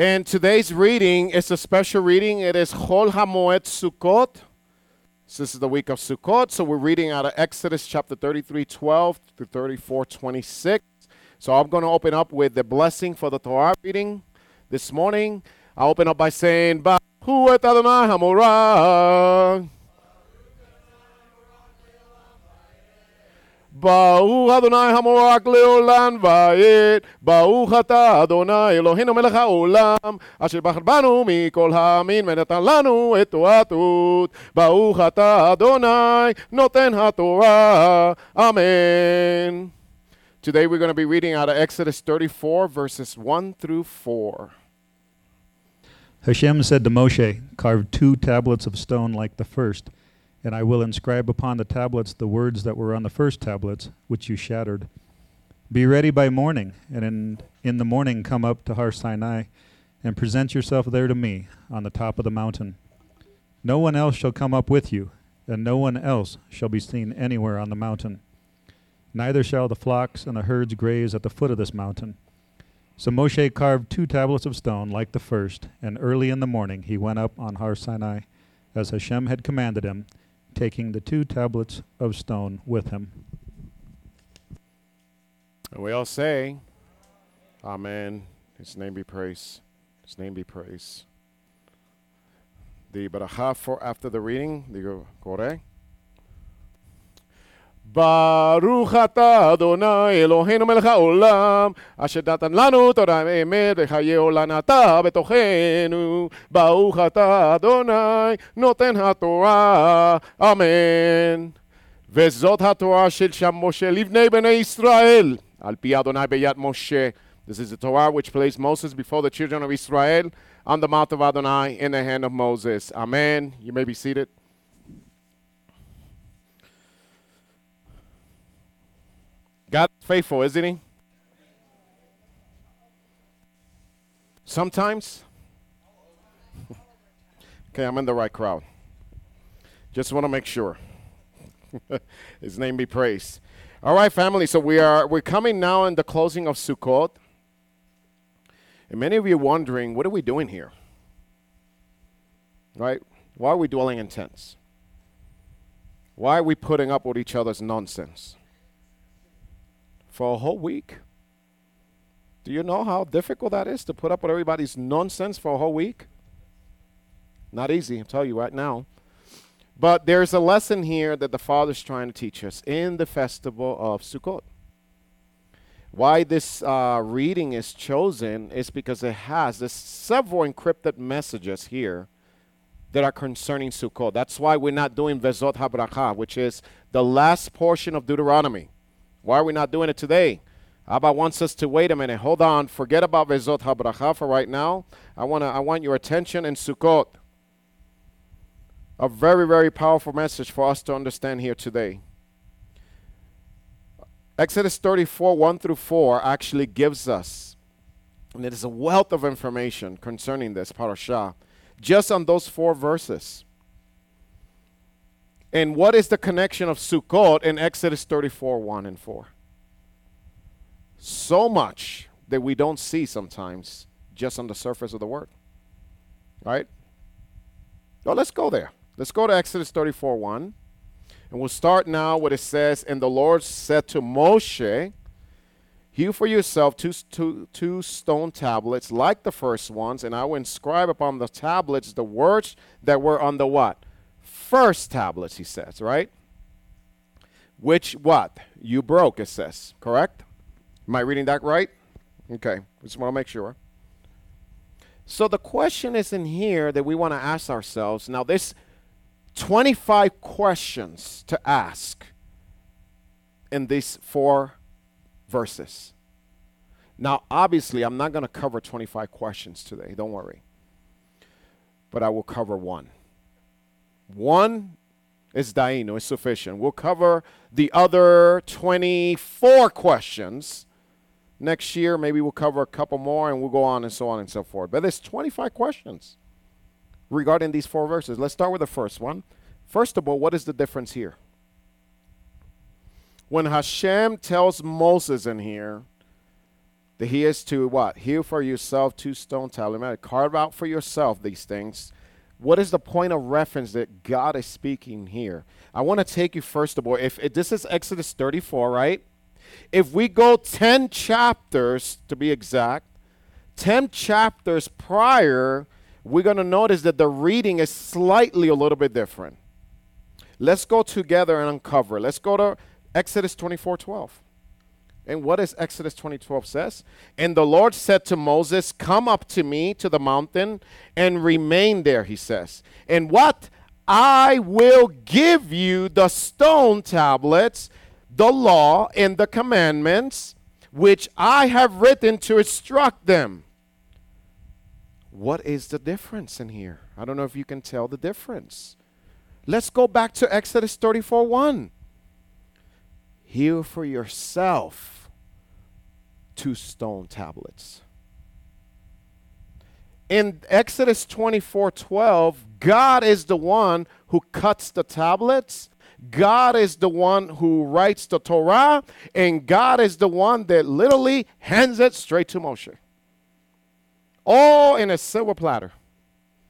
And today's reading is a special reading. It is Chol HaMoed Sukkot. This is the week of Sukkot, so we're reading out of Exodus chapter 33, 12 through 34, 26. So I'm going to open up with the blessing for the Torah reading this morning. I open up by saying, Bahu et Adonai HaMorah. ברוך אדוני המורק לעולם ועד, ברוך אתה אדוני אלוהינו מלך העולם, אשר בחר בנו מכל המין ונתן לנו את תורתות. ברוך אתה אדוני נותן התורה, אמן. Today we're going to be reading out of Exodus 34 verses 1 through 4. Hashem said to Moshe, Carve two tablets of stone like the first and I will inscribe upon the tablets the words that were on the first tablets, which you shattered. Be ready by morning, and in, in the morning come up to Har Sinai, and present yourself there to me on the top of the mountain. No one else shall come up with you, and no one else shall be seen anywhere on the mountain. Neither shall the flocks and the herds graze at the foot of this mountain. So Moshe carved two tablets of stone like the first, and early in the morning he went up on Har Sinai, as Hashem had commanded him, taking the two tablets of stone with him. And we all say, Amen. His name be praised. His name be praised. The baracha for after the reading, the Koreh. ברוך אתה אדוני אלוהינו מלך העולם אשר נתן לנו תורה אמת וחיי עולם אתה בתוכנו ברוך אתה אדוני נותן התורה אמן וזאת התורה של שם משה לבני בני ישראל על פי אדוני ביד משה This is the Torah which placed Moses before the children of Israel on the mouth of Adonai in the hand of Moses. Amen. You may be seated. God's faithful, isn't He? Sometimes. okay, I'm in the right crowd. Just want to make sure. His name be praised. All right, family. So we are we're coming now in the closing of Sukkot. And many of you are wondering, what are we doing here? Right? Why are we dwelling in tents? Why are we putting up with each other's nonsense? For a whole week. Do you know how difficult that is to put up with everybody's nonsense for a whole week? Not easy, I'll tell you right now. But there's a lesson here that the Father's trying to teach us in the festival of Sukkot. Why this uh, reading is chosen is because it has this several encrypted messages here that are concerning Sukkot. That's why we're not doing Vezot HaBracha, which is the last portion of Deuteronomy. Why are we not doing it today? Abba wants us to wait a minute. Hold on. Forget about Vezot HaBracha for right now. I, wanna, I want your attention in Sukkot. A very, very powerful message for us to understand here today. Exodus 34, 1 through 4 actually gives us, and it is a wealth of information concerning this parasha, just on those four verses. And what is the connection of Sukkot in Exodus 34 1 and 4? So much that we don't see sometimes just on the surface of the word. Right? Well, let's go there. Let's go to Exodus 34 1. And we'll start now what it says And the Lord said to Moshe, Hew for yourself two, two, two stone tablets like the first ones, and I will inscribe upon the tablets the words that were on the what? First tablets, he says, right? Which what? You broke, it says, correct? Am I reading that right? Okay, just want to make sure. So the question is in here that we want to ask ourselves. Now, there's 25 questions to ask in these four verses. Now, obviously, I'm not going to cover 25 questions today. Don't worry. But I will cover one. One is Dayenu, is sufficient. We'll cover the other 24 questions next year. Maybe we'll cover a couple more and we'll go on and so on and so forth. But there's 25 questions regarding these four verses. Let's start with the first one. First of all, what is the difference here? When Hashem tells Moses in here that he is to what? Heal for yourself two stone tablets. Carve out for yourself these things. What is the point of reference that God is speaking here? I want to take you first of all. If, if this is Exodus 34, right? If we go 10 chapters to be exact, 10 chapters prior, we're going to notice that the reading is slightly a little bit different. Let's go together and uncover. Let's go to Exodus 24 12. And what does Exodus 20 12 says? And the Lord said to Moses, Come up to me to the mountain and remain there, he says. And what? I will give you the stone tablets, the law, and the commandments which I have written to instruct them. What is the difference in here? I don't know if you can tell the difference. Let's go back to Exodus 34 1. Heal for yourself two stone tablets. In Exodus 24 12, God is the one who cuts the tablets. God is the one who writes the Torah, and God is the one that literally hands it straight to Moshe. All in a silver platter.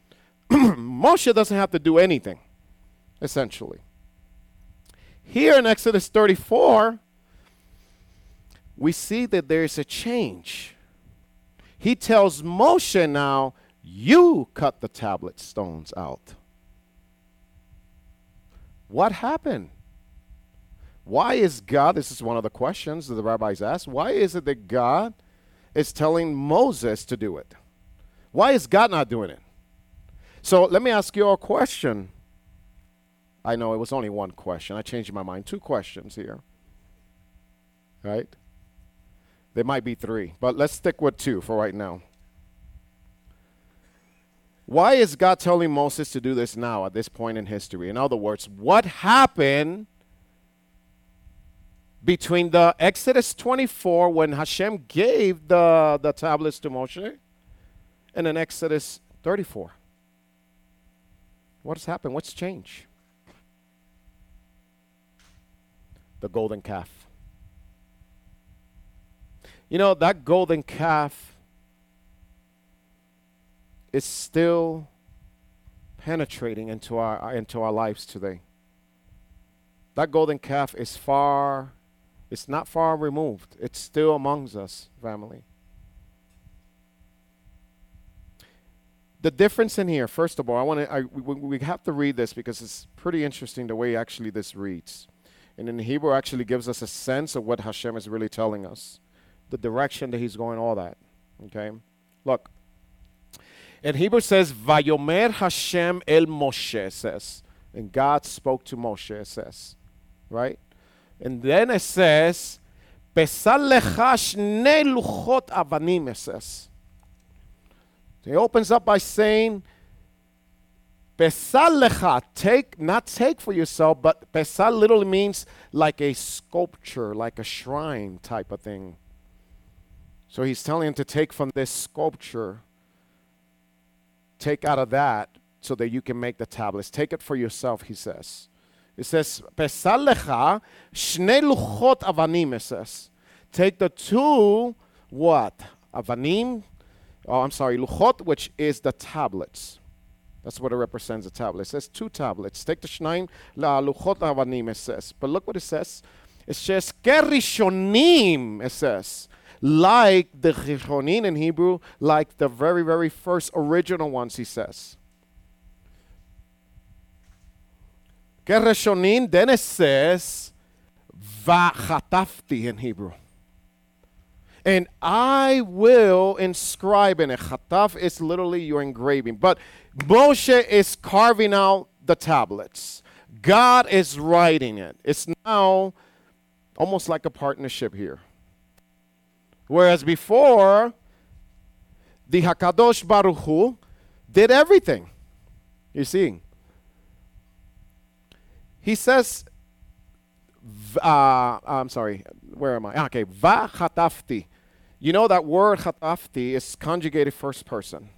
Moshe doesn't have to do anything, essentially. Here in Exodus 34, we see that there's a change. He tells Moshe now, You cut the tablet stones out. What happened? Why is God, this is one of the questions that the rabbis ask, why is it that God is telling Moses to do it? Why is God not doing it? So let me ask you a question. I know it was only one question. I changed my mind. Two questions here. Right? There might be three, but let's stick with two for right now. Why is God telling Moses to do this now at this point in history? In other words, what happened between the Exodus 24 when Hashem gave the, the tablets to Moshe and then Exodus 34? What has happened? What's changed? The golden calf. You know, that golden calf is still penetrating into our uh, into our lives today. That golden calf is far it's not far removed. It's still amongst us, family. The difference in here, first of all, I want to we, we have to read this because it's pretty interesting the way actually this reads. And in Hebrew actually gives us a sense of what Hashem is really telling us the direction that he's going, all that. Okay? Look. In Hebrew says, Vayomer Hashem el Moshe, says. And God spoke to Moshe, says. Right? And then it says, Pesal lecha shne luchot avanim, it says. He opens up by saying, Pesal lecha, take, not take for yourself, but pesal literally means like a sculpture, like a shrine type of thing. So he's telling him to take from this sculpture, take out of that so that you can make the tablets. Take it for yourself, he says. It says, Pesalecha shne luchot avanim, it says. Take the two, what? Avanim, oh, I'm sorry, luchot, which is the tablets. That's what it represents, a tablet. It says two tablets. Take the shnaim, la luchot avanim, it says. But look what it says. It says, kerishonim, it says like the Chichonin in Hebrew, like the very, very first original ones, he says. Kereshonim, then it says, Vachatafti in Hebrew. And I will inscribe in it. Chataf is literally your engraving. But Moshe is carving out the tablets. God is writing it. It's now almost like a partnership here. Whereas before, the Hakadosh Baruch Hu did everything. You see, he says, uh, I'm sorry, where am I? Okay, va chatafti. You know that word chatafti is conjugated first person.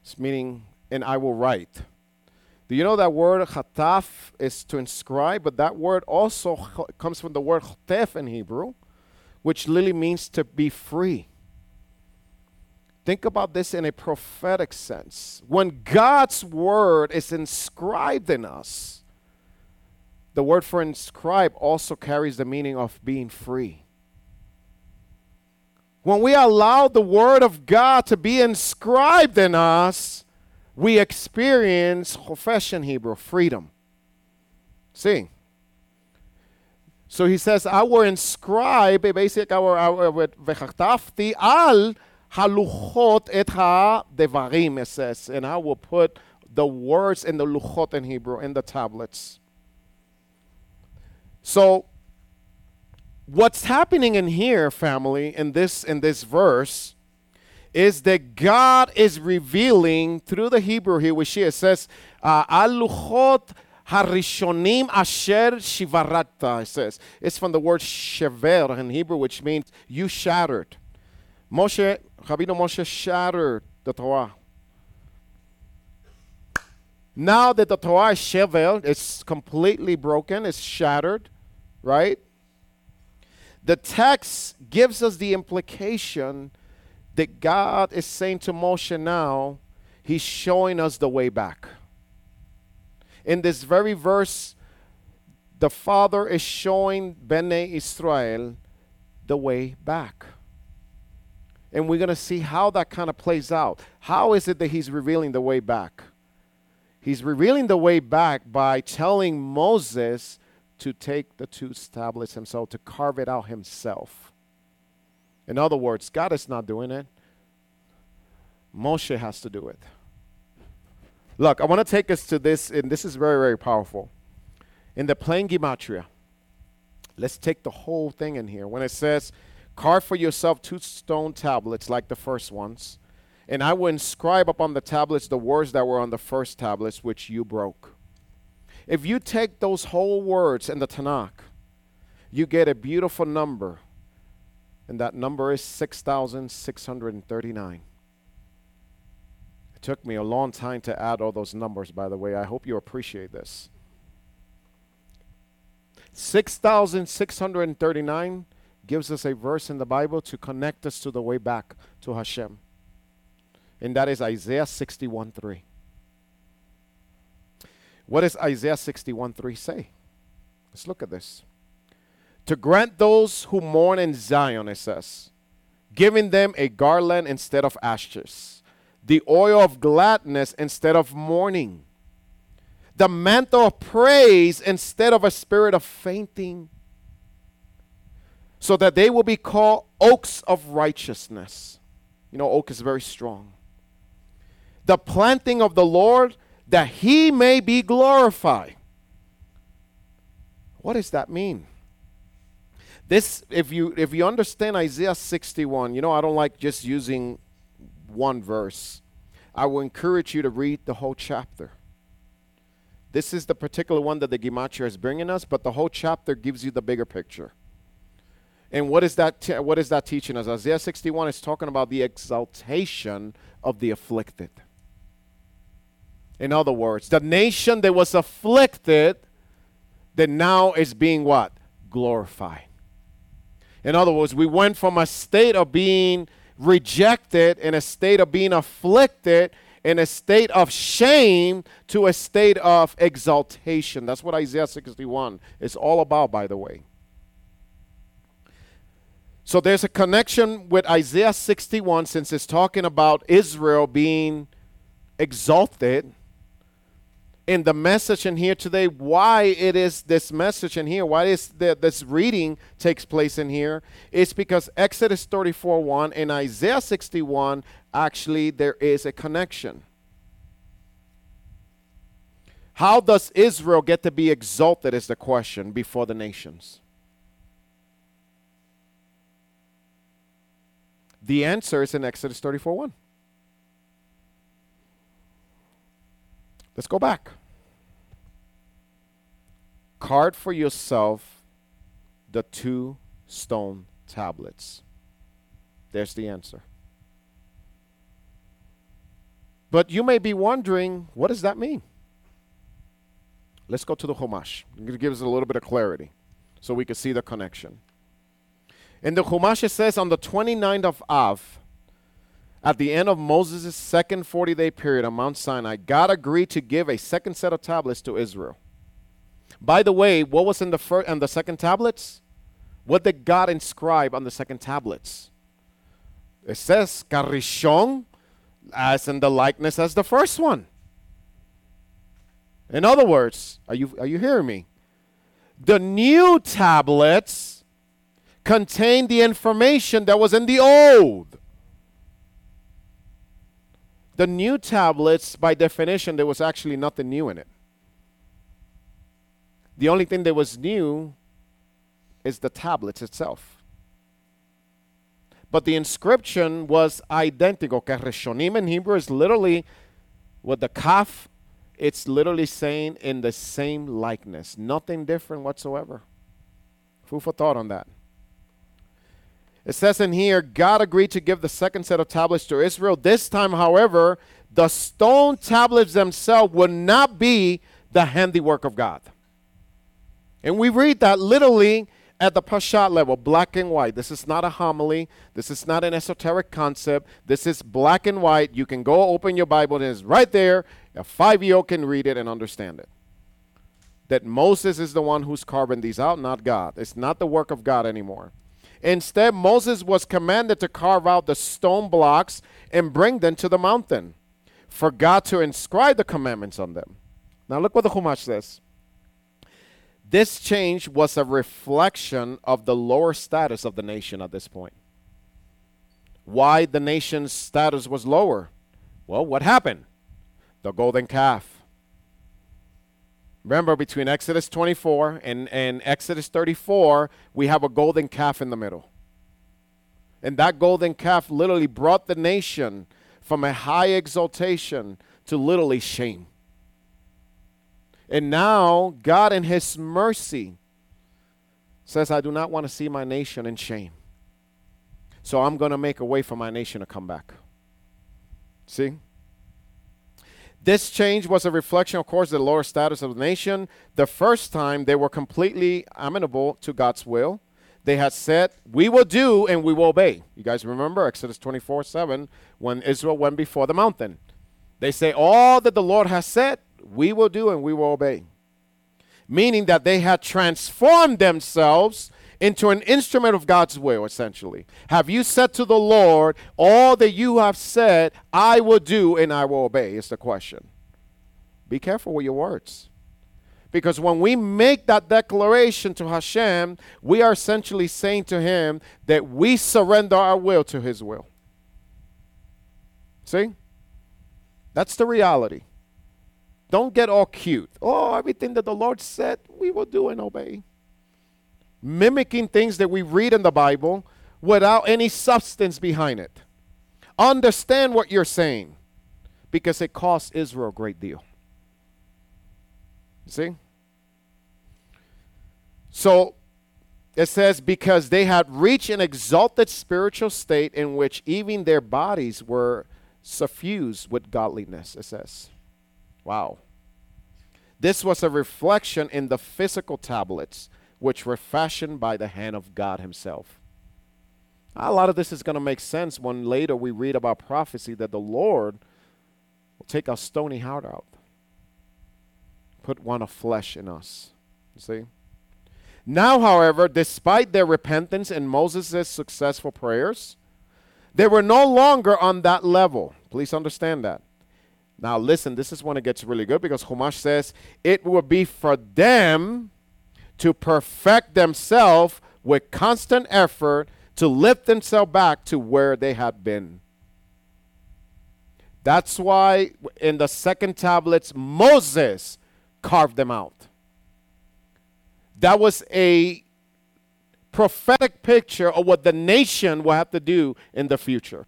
It's meaning, and I will write. Do you know that word chataf is to inscribe, but that word also comes from the word chatef in Hebrew, which literally means to be free. Think about this in a prophetic sense. When God's word is inscribed in us, the word for inscribe also carries the meaning of being free. When we allow the Word of God to be inscribed in us, we experience profession Hebrew freedom. See? So he says, I will inscribe, basic, I will, al haluchot et ha devarim, it says, and I will put the words in the luchot in Hebrew, in the tablets. So what's happening in here, family, in this in this verse, is that God is revealing through the Hebrew here, which here says, uh, "Aluchot harishonim asher shivarata." It says it's from the word shever in Hebrew, which means you shattered. Moshe, Rabbeinu Moshe shattered the Torah. Now that the Torah is shevel, it's completely broken, it's shattered, right? The text gives us the implication that God is saying to Moshe now, He's showing us the way back. In this very verse, the Father is showing Bene Israel the way back. And we're going to see how that kind of plays out. How is it that He's revealing the way back? He's revealing the way back by telling Moses to take the two tablets himself, to carve it out himself. In other words, God is not doing it. Moshe has to do it. Look, I want to take us to this, and this is very, very powerful. In the plain Gematria, let's take the whole thing in here. When it says, carve for yourself two stone tablets like the first ones, and I will inscribe upon the tablets the words that were on the first tablets, which you broke. If you take those whole words in the Tanakh, you get a beautiful number, and that number is 6,639. It took me a long time to add all those numbers, by the way. I hope you appreciate this. 6,639 gives us a verse in the Bible to connect us to the way back to Hashem and that is Isaiah 61 3. What does Isaiah 61 3 say? Let's look at this. To grant those who mourn in Zion, it says, giving them a garland instead of ashes, the oil of gladness instead of mourning, the mantle of praise instead of a spirit of fainting, so that they will be called oaks of righteousness. You know, oak is very strong the planting of the Lord that he may be glorified. What does that mean? This, if you if you understand Isaiah 61, you know I don't like just using one verse. I will encourage you to read the whole chapter. This is the particular one that the Gematria is bringing us, but the whole chapter gives you the bigger picture. And what is that? T- what is that teaching us? Isaiah 61 is talking about the exaltation of the afflicted. In other words, the nation that was afflicted that now is being what? Glorified. In other words, we went from a state of being rejected, in a state of being afflicted, in a state of shame, to a state of exaltation. That's what Isaiah 61 is all about, by the way. So there's a connection with Isaiah 61 since it's talking about Israel being exalted in the message in here today, why it is this message in here, why is the, this reading takes place in here, is because Exodus 34 1 and Isaiah 61 actually there is a connection. How does Israel get to be exalted is the question before the nations. The answer is in Exodus 34 1. Let's go back. Card for yourself the two stone tablets. There's the answer. But you may be wondering, what does that mean? Let's go to the Chumash. I'm going to give us a little bit of clarity so we can see the connection. In the Chumash, it says on the 29th of Av, at the end of Moses' second 40 day period on Mount Sinai, God agreed to give a second set of tablets to Israel. By the way, what was in the first and the second tablets? What did God inscribe on the second tablets? It says Karishon, as in the likeness as the first one. In other words, are you are you hearing me? The new tablets contain the information that was in the old. The new tablets, by definition, there was actually nothing new in it. The only thing that was new is the tablets itself. But the inscription was identical. Kereshonim in Hebrew is literally with the kaf, it's literally saying in the same likeness. Nothing different whatsoever. Food for thought on that. It says in here, God agreed to give the second set of tablets to Israel. This time, however, the stone tablets themselves would not be the handiwork of God. And we read that literally at the Pashat level, black and white. This is not a homily. This is not an esoteric concept. This is black and white. You can go open your Bible and it's right there. A five year old can read it and understand it. That Moses is the one who's carving these out, not God. It's not the work of God anymore. Instead, Moses was commanded to carve out the stone blocks and bring them to the mountain for God to inscribe the commandments on them. Now, look what the Chumash says. This change was a reflection of the lower status of the nation at this point. Why the nation's status was lower? Well, what happened? The golden calf. Remember, between Exodus 24 and, and Exodus 34, we have a golden calf in the middle. And that golden calf literally brought the nation from a high exaltation to literally shame. And now, God, in His mercy, says, I do not want to see my nation in shame. So I'm going to make a way for my nation to come back. See? This change was a reflection, of course, of the lower status of the nation. The first time they were completely amenable to God's will. They had said, We will do and we will obey. You guys remember Exodus 24 7 when Israel went before the mountain. They say, All that the Lord has said, we will do and we will obey. Meaning that they had transformed themselves into an instrument of God's will, essentially. Have you said to the Lord, All that you have said, I will do and I will obey? Is the question. Be careful with your words. Because when we make that declaration to Hashem, we are essentially saying to Him that we surrender our will to His will. See? That's the reality. Don't get all cute. Oh, everything that the Lord said, we will do and obey mimicking things that we read in the Bible without any substance behind it. Understand what you're saying because it cost Israel a great deal. See? So it says, because they had reached an exalted spiritual state in which even their bodies were suffused with godliness, it says. Wow. This was a reflection in the physical tablets which were fashioned by the hand of God Himself. A lot of this is going to make sense when later we read about prophecy that the Lord will take our stony heart out, put one of flesh in us. You see? Now, however, despite their repentance and Moses' successful prayers, they were no longer on that level. Please understand that. Now, listen, this is when it gets really good because Chumash says it will be for them to perfect themselves with constant effort to lift themselves back to where they had been. That's why in the second tablets, Moses carved them out. That was a prophetic picture of what the nation will have to do in the future.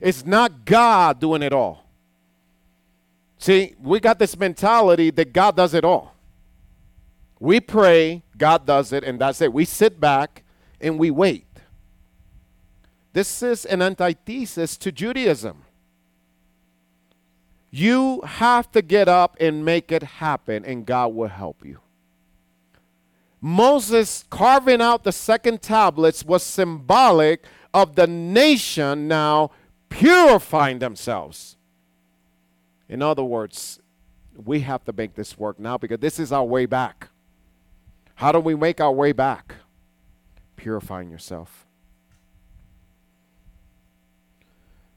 It's not God doing it all. See, we got this mentality that God does it all. We pray, God does it, and that's it. We sit back and we wait. This is an antithesis to Judaism. You have to get up and make it happen, and God will help you. Moses carving out the second tablets was symbolic of the nation now purifying themselves. In other words, we have to make this work now because this is our way back. How do we make our way back? Purifying yourself.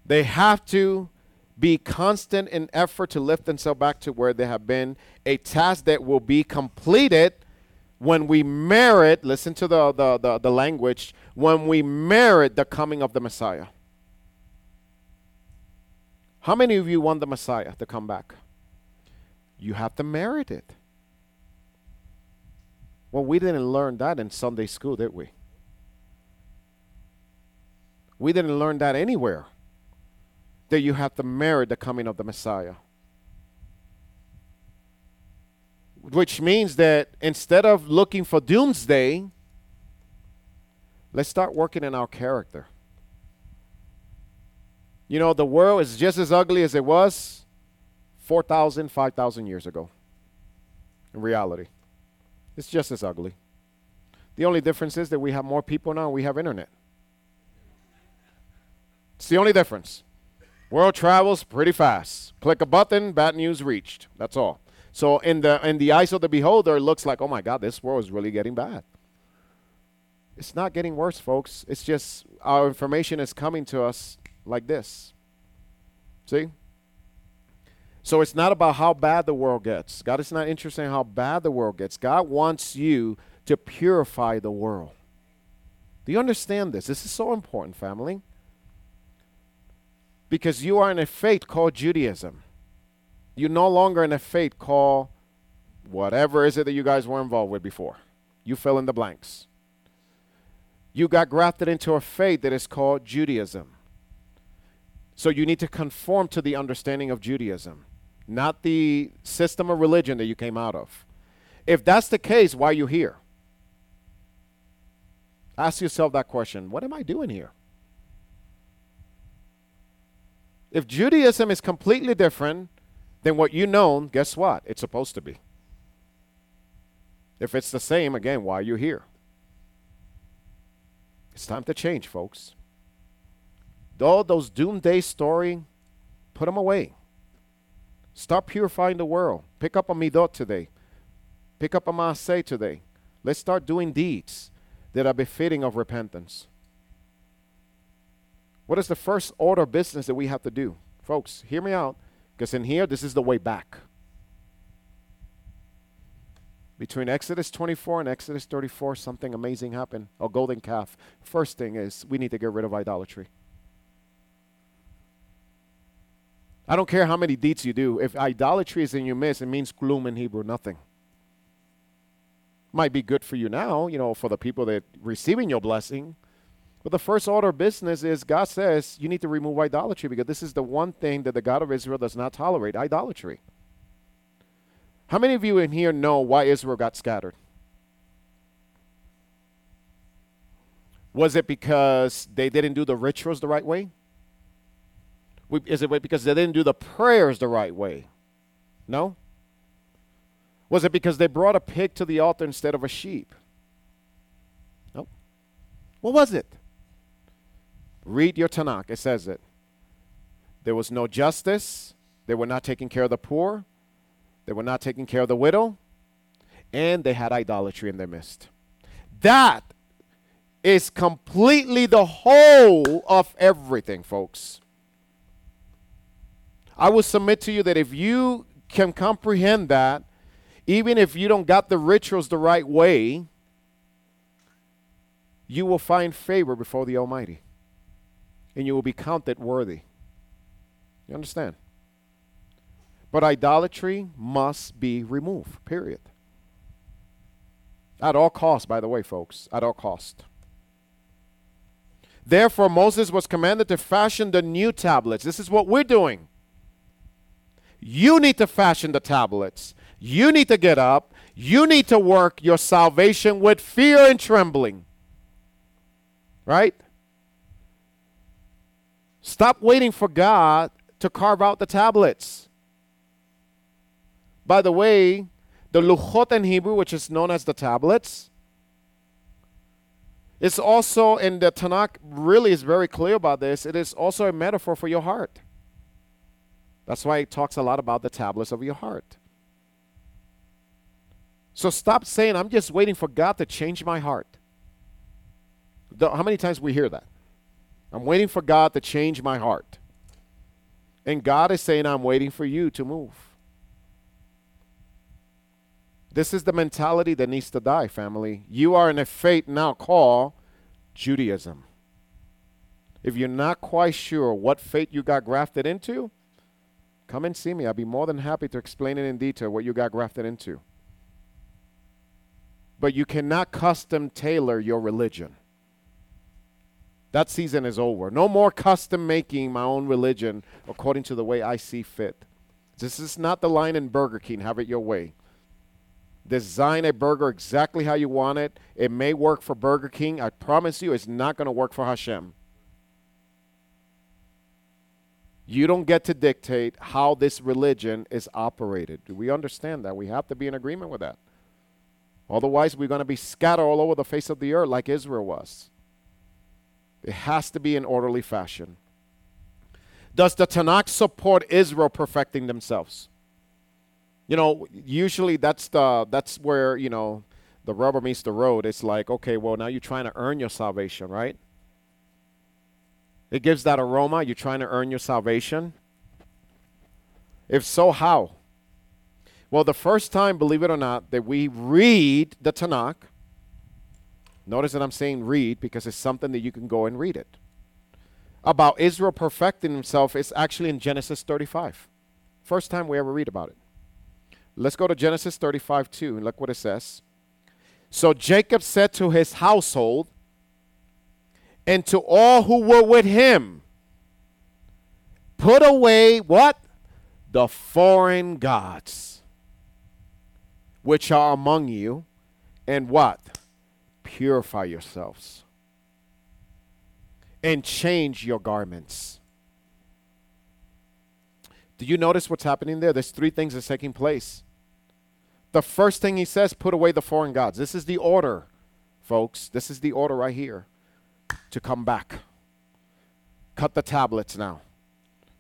They have to be constant in effort to lift themselves back to where they have been, a task that will be completed when we merit, listen to the, the, the, the language, when we merit the coming of the Messiah. How many of you want the Messiah to come back? You have to merit it. Well, we didn't learn that in Sunday school, did we? We didn't learn that anywhere that you have to merit the coming of the Messiah. Which means that instead of looking for doomsday, let's start working in our character. You know, the world is just as ugly as it was 4,000, 5,000 years ago. In reality, it's just as ugly. The only difference is that we have more people now we have internet. It's the only difference. World travels pretty fast. Click a button, bad news reached. That's all. So in the in the eyes of the beholder, it looks like, oh my God, this world is really getting bad. It's not getting worse, folks. It's just our information is coming to us like this. See? So it's not about how bad the world gets. God is not interested in how bad the world gets. God wants you to purify the world. Do you understand this? This is so important, family because you are in a faith called Judaism. You're no longer in a faith called whatever is it that you guys were involved with before. You fill in the blanks. You got grafted into a faith that is called Judaism. So you need to conform to the understanding of Judaism, not the system of religion that you came out of. If that's the case, why are you here? Ask yourself that question. What am I doing here? If Judaism is completely different than what you know, guess what? It's supposed to be. If it's the same, again, why are you here? It's time to change, folks. All those doomsday story, put them away. Start purifying the world. Pick up a midot today. Pick up a maaseh today. Let's start doing deeds that are befitting of repentance. What is the first order of business that we have to do? Folks, hear me out, because in here, this is the way back. Between Exodus 24 and Exodus 34, something amazing happened. A golden calf. First thing is we need to get rid of idolatry. I don't care how many deeds you do. If idolatry is in your midst, it means klum in Hebrew, nothing. Might be good for you now, you know, for the people that receiving your blessing, but the first order of business is God says you need to remove idolatry because this is the one thing that the God of Israel does not tolerate idolatry. How many of you in here know why Israel got scattered? Was it because they didn't do the rituals the right way? Is it because they didn't do the prayers the right way? No? Was it because they brought a pig to the altar instead of a sheep? No. What was it? Read your Tanakh. It says it. There was no justice. They were not taking care of the poor. They were not taking care of the widow. And they had idolatry in their midst. That is completely the whole of everything, folks. I will submit to you that if you can comprehend that, even if you don't got the rituals the right way, you will find favor before the Almighty and you will be counted worthy. You understand? But idolatry must be removed, period. At all cost, by the way, folks, at all cost. Therefore, Moses was commanded to fashion the new tablets. This is what we're doing. You need to fashion the tablets. You need to get up. You need to work your salvation with fear and trembling. Right? Stop waiting for God to carve out the tablets. By the way, the luchot in Hebrew, which is known as the tablets, It's also, in the Tanakh really is very clear about this, it is also a metaphor for your heart. That's why it talks a lot about the tablets of your heart. So stop saying, I'm just waiting for God to change my heart. How many times we hear that? I'm waiting for God to change my heart. And God is saying, I'm waiting for you to move. This is the mentality that needs to die, family. You are in a faith now called Judaism. If you're not quite sure what faith you got grafted into, come and see me. I'll be more than happy to explain it in detail what you got grafted into. But you cannot custom tailor your religion. That season is over. No more custom making my own religion according to the way I see fit. This is not the line in Burger King, have it your way. Design a burger exactly how you want it. It may work for Burger King. I promise you, it's not going to work for Hashem. You don't get to dictate how this religion is operated. Do we understand that? We have to be in agreement with that. Otherwise, we're going to be scattered all over the face of the earth like Israel was. It has to be in orderly fashion. Does the Tanakh support Israel perfecting themselves? You know, usually that's the that's where, you know, the rubber meets the road. It's like, okay, well, now you're trying to earn your salvation, right? It gives that aroma. You're trying to earn your salvation. If so, how? Well, the first time, believe it or not, that we read the Tanakh, Notice that I'm saying read because it's something that you can go and read it. About Israel perfecting himself is actually in Genesis 35. First time we ever read about it. Let's go to Genesis 35 2 and look what it says. So Jacob said to his household and to all who were with him, Put away what? The foreign gods which are among you, and what? purify yourselves and change your garments. Do you notice what's happening there? There's three things that's taking place. The first thing he says, put away the foreign gods. This is the order, folks. This is the order right here to come back. Cut the tablets now.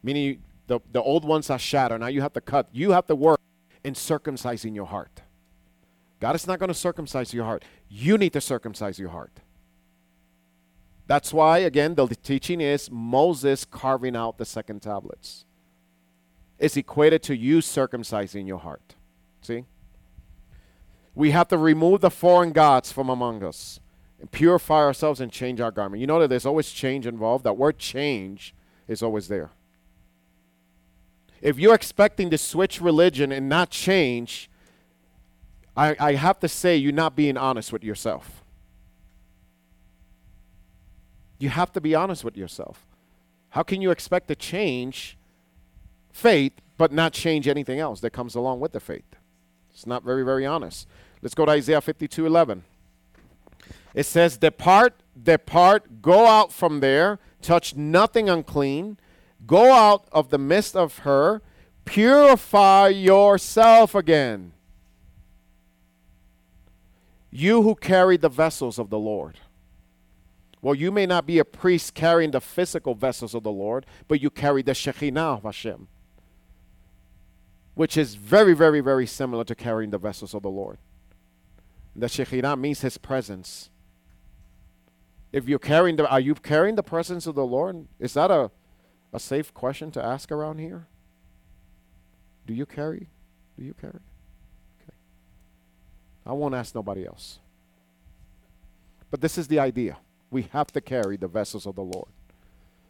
Meaning the, the old ones are shattered. Now you have to cut. You have to work in circumcising your heart. God is not going to circumcise your heart. You need to circumcise your heart. That's why, again, the teaching is Moses carving out the second tablets. It's equated to you circumcising your heart. See? We have to remove the foreign gods from among us purify ourselves and change our garment. You know that there's always change involved. That word change is always there. If you're expecting to switch religion and not change, I, I have to say, you're not being honest with yourself. You have to be honest with yourself. How can you expect to change faith but not change anything else that comes along with the faith? It's not very, very honest. Let's go to Isaiah 52 11. It says, Depart, depart, go out from there, touch nothing unclean, go out of the midst of her, purify yourself again you who carry the vessels of the Lord. Well, you may not be a priest carrying the physical vessels of the Lord, but you carry the Shekhinah of Hashem, which is very, very, very similar to carrying the vessels of the Lord. The Shekhinah means His presence. If you're carrying the, are you carrying the presence of the Lord? Is that a, a safe question to ask around here? Do you carry? Do you carry? Okay. I won't ask nobody else. But this is the idea. We have to carry the vessels of the Lord.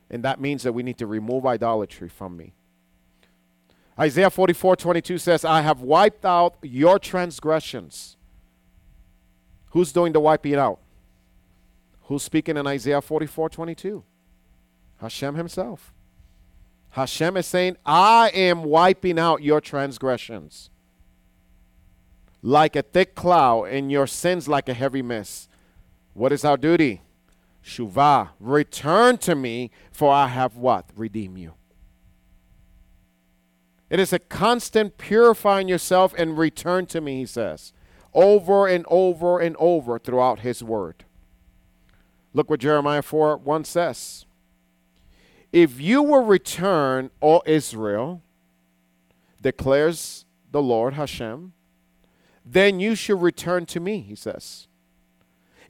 And that means that we need to remove idolatry from me. Isaiah 44 22 says, I have wiped out your transgressions. Who's doing the wiping out? Who's speaking in Isaiah 44 22? Hashem himself. Hashem is saying, I am wiping out your transgressions like a thick cloud, and your sins like a heavy mist. What is our duty? Shuvah, return to me, for I have what? Redeem you. It is a constant purifying yourself and return to me, he says, over and over and over throughout his word. Look what Jeremiah 4 1 says. If you will return, O Israel, declares the Lord Hashem, then you shall return to me, he says.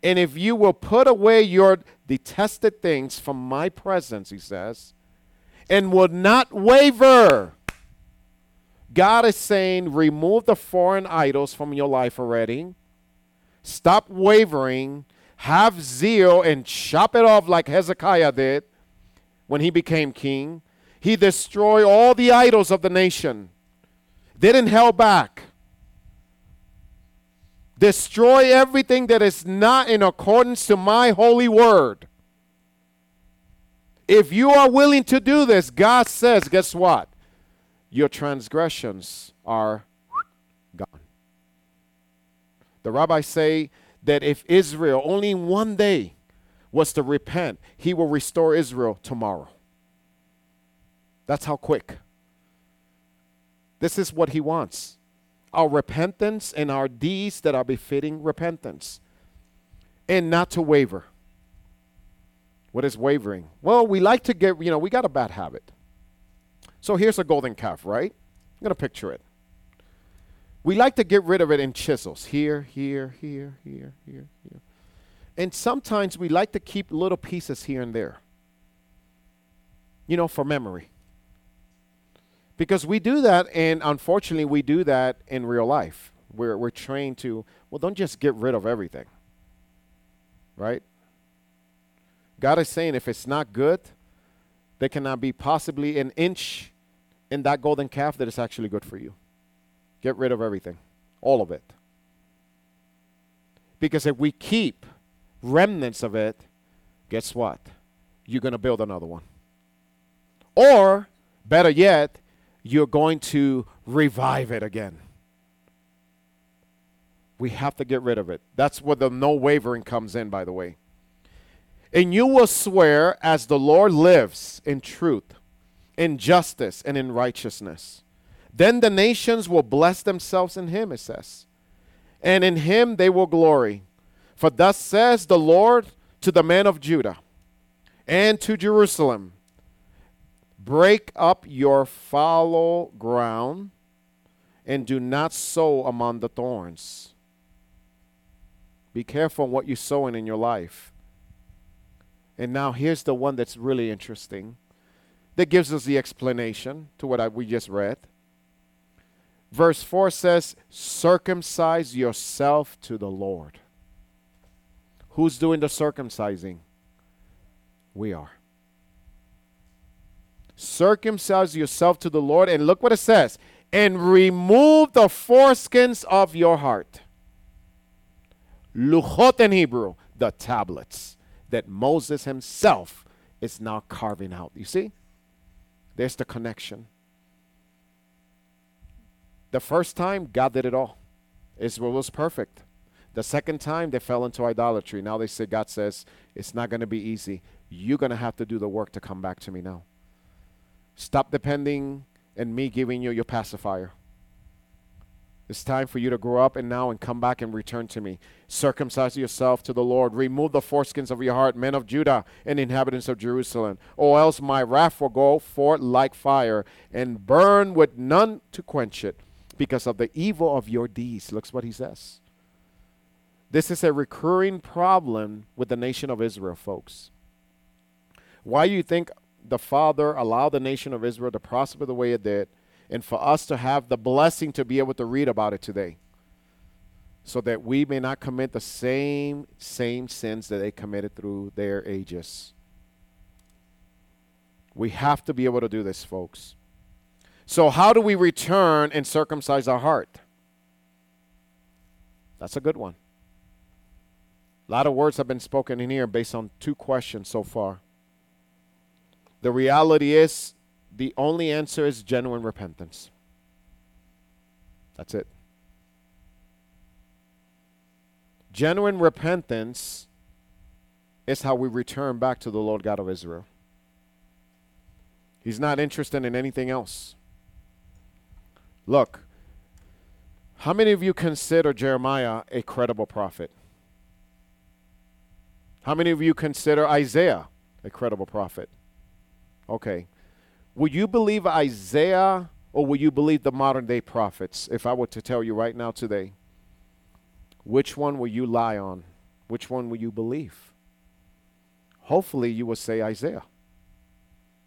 And if you will put away your detested things from my presence, he says, and will not waver. God is saying, remove the foreign idols from your life already. Stop wavering. Have zeal and chop it off like Hezekiah did when he became king. He destroyed all the idols of the nation, didn't held back. Destroy everything that is not in accordance to my holy word. If you are willing to do this, God says, guess what? Your transgressions are gone. The rabbis say that if Israel only one day was to repent, he will restore Israel tomorrow. That's how quick. This is what he wants our repentance and our deeds that are befitting repentance, and not to waver. What is wavering? Well, we like to get, you know, we got a bad habit. So here's a golden calf, right? I'm going to picture it. We like to get rid of it in chisels here, here, here, here, here, here. And sometimes we like to keep little pieces here and there, you know, for memory. Because we do that, and unfortunately, we do that in real life. We're, we're trained to, well, don't just get rid of everything. Right? God is saying if it's not good, there cannot be possibly an inch in that golden calf that is actually good for you. Get rid of everything, all of it. Because if we keep remnants of it, guess what? You're going to build another one. Or, better yet, you're going to revive it again. We have to get rid of it. That's where the no wavering comes in, by the way. And you will swear as the Lord lives in truth, in justice, and in righteousness. Then the nations will bless themselves in him, it says. And in him they will glory. For thus says the Lord to the men of Judah and to Jerusalem Break up your fallow ground and do not sow among the thorns. Be careful what you're sowing in your life. And now here's the one that's really interesting that gives us the explanation to what I, we just read. Verse 4 says, Circumcise yourself to the Lord. Who's doing the circumcising? We are. Circumcise yourself to the Lord, and look what it says and remove the foreskins of your heart. Luchot in Hebrew, the tablets that Moses himself is now carving out. You see? There's the connection. The first time, God did it all. Israel was perfect. The second time, they fell into idolatry. Now they say, God says, it's not going to be easy. You're going to have to do the work to come back to me now. Stop depending and me giving you your pacifier. It's time for you to grow up and now and come back and return to me. Circumcise yourself to the Lord. Remove the foreskins of your heart, men of Judah and inhabitants of Jerusalem. Or else my wrath will go forth like fire and burn with none to quench it because of the evil of your deeds. Looks what he says. This is a recurring problem with the nation of Israel, folks. Why do you think the Father allowed the nation of Israel to prosper the way it did, and for us to have the blessing to be able to read about it today, so that we may not commit the same same sins that they committed through their ages. We have to be able to do this, folks. So, how do we return and circumcise our heart? That's a good one. A lot of words have been spoken in here based on two questions so far. The reality is, the only answer is genuine repentance. That's it. Genuine repentance is how we return back to the Lord God of Israel. He's not interested in anything else. Look, how many of you consider Jeremiah a credible prophet? How many of you consider Isaiah a credible prophet? Okay. Would you believe Isaiah or will you believe the modern day prophets if I were to tell you right now today? Which one will you lie on? Which one will you believe? Hopefully, you will say Isaiah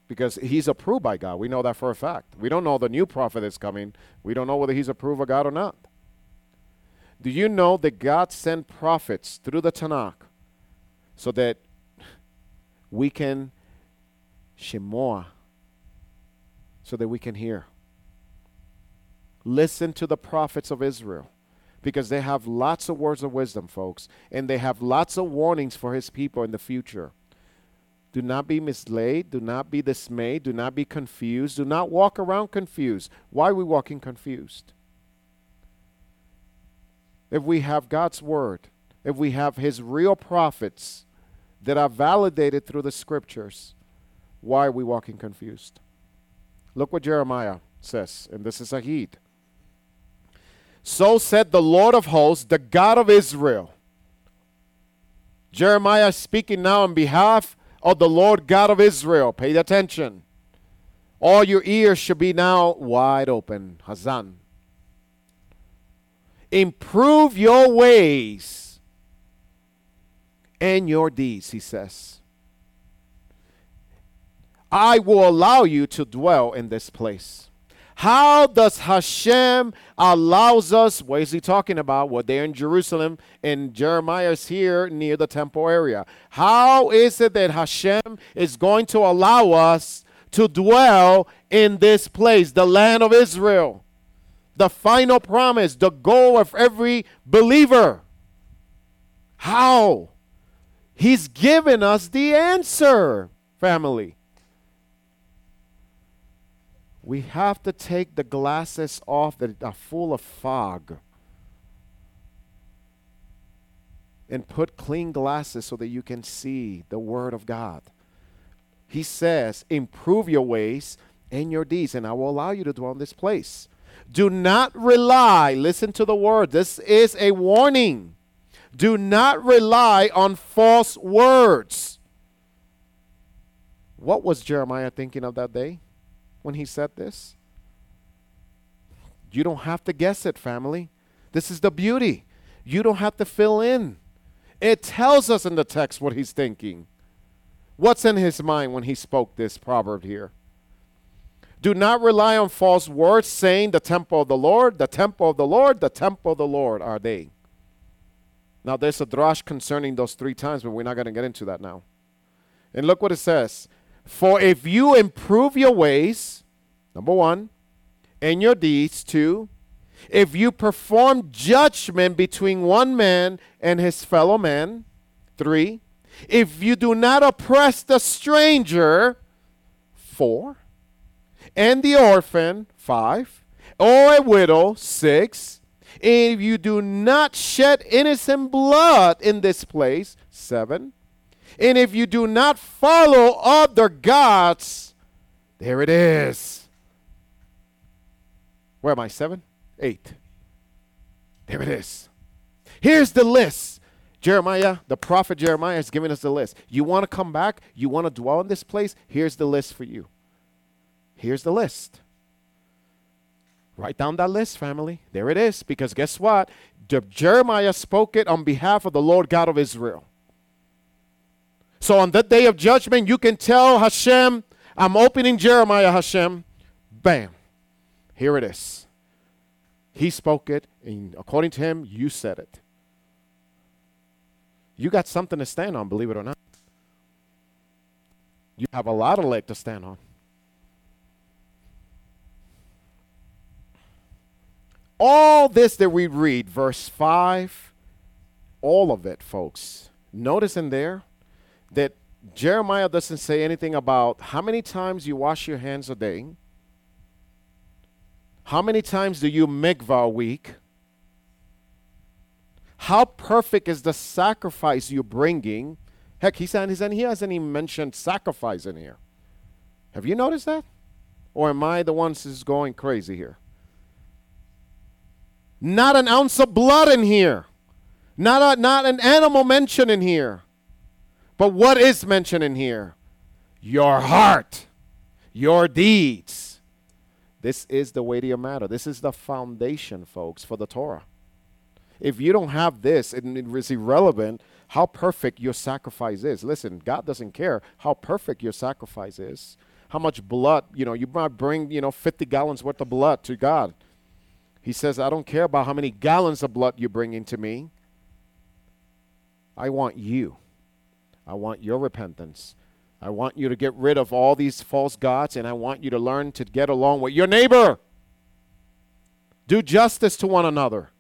because he's approved by God. We know that for a fact. We don't know the new prophet that's coming. We don't know whether he's approved of God or not. Do you know that God sent prophets through the Tanakh so that we can shemoah, so that we can hear? Listen to the prophets of Israel because they have lots of words of wisdom, folks, and they have lots of warnings for his people in the future. Do not be misled. Do not be dismayed. Do not be confused. Do not walk around confused. Why are we walking confused? If we have God's word, if we have his real prophets that are validated through the scriptures, why are we walking confused? Look what Jeremiah says, and this is a heed. So said the Lord of hosts, the God of Israel. Jeremiah speaking now on behalf of the Lord God of Israel. Pay attention. All your ears should be now wide open. Hazan. Improve your ways and your deeds, he says. I will allow you to dwell in this place. How does Hashem allows us? What is he talking about? Well, they're in Jerusalem, and Jeremiah is here near the temple area. How is it that Hashem is going to allow us to dwell in this place, the land of Israel? The final promise, the goal of every believer. How? He's given us the answer, family we have to take the glasses off that are full of fog and put clean glasses so that you can see the Word of God. He says, Improve your ways and your deeds, and I will allow you to dwell in this place. Do not rely, listen to the word. This is a warning. Do not rely on false words. What was Jeremiah thinking of that day? When he said this? You don't have to guess it, family. This is the beauty. You don't have to fill in. It tells us in the text what he's thinking. What's in his mind when he spoke this proverb here? Do not rely on false words, saying, The temple of the Lord, the temple of the Lord, the temple of the Lord are they. Now, there's a drash concerning those three times, but we're not going to get into that now. And look what it says for if you improve your ways, number one, and your deeds, two, if you perform judgment between one man and his fellow man, three, if you do not oppress the stranger, four, and the orphan, five, or a widow, six, if you do not shed innocent blood in this place, seven, and if you do not follow other gods, there it is. Where am I? Seven? Eight. There it is. Here's the list. Jeremiah, the prophet Jeremiah is giving us the list. You want to come back? You want to dwell in this place? Here's the list for you. Here's the list. Write down that list, family. There it is. Because guess what? Jeremiah spoke it on behalf of the Lord God of Israel. So on that day of judgment, you can tell Hashem, I'm opening Jeremiah, Hashem. Bam. Here it is. He spoke it, and according to him, you said it. You got something to stand on, believe it or not. You have a lot of leg to stand on. All this that we read, verse 5, all of it, folks. Notice in there, that Jeremiah doesn't say anything about how many times you wash your hands a day, how many times do you mikvah a week, how perfect is the sacrifice you're bringing. Heck, he said, he hasn't even mentioned sacrifice in here. Have you noticed that? Or am I the one who's going crazy here? Not an ounce of blood in here. Not, a, not an animal mention in here. But what is mentioned in here? Your heart, your deeds. This is the weightier matter. This is the foundation, folks, for the Torah. If you don't have this, it is irrelevant how perfect your sacrifice is. Listen, God doesn't care how perfect your sacrifice is. How much blood, you know, you might bring, you know, 50 gallons worth of blood to God. He says, I don't care about how many gallons of blood you bring into me. I want you. I want your repentance. I want you to get rid of all these false gods, and I want you to learn to get along with your neighbor. Do justice to one another.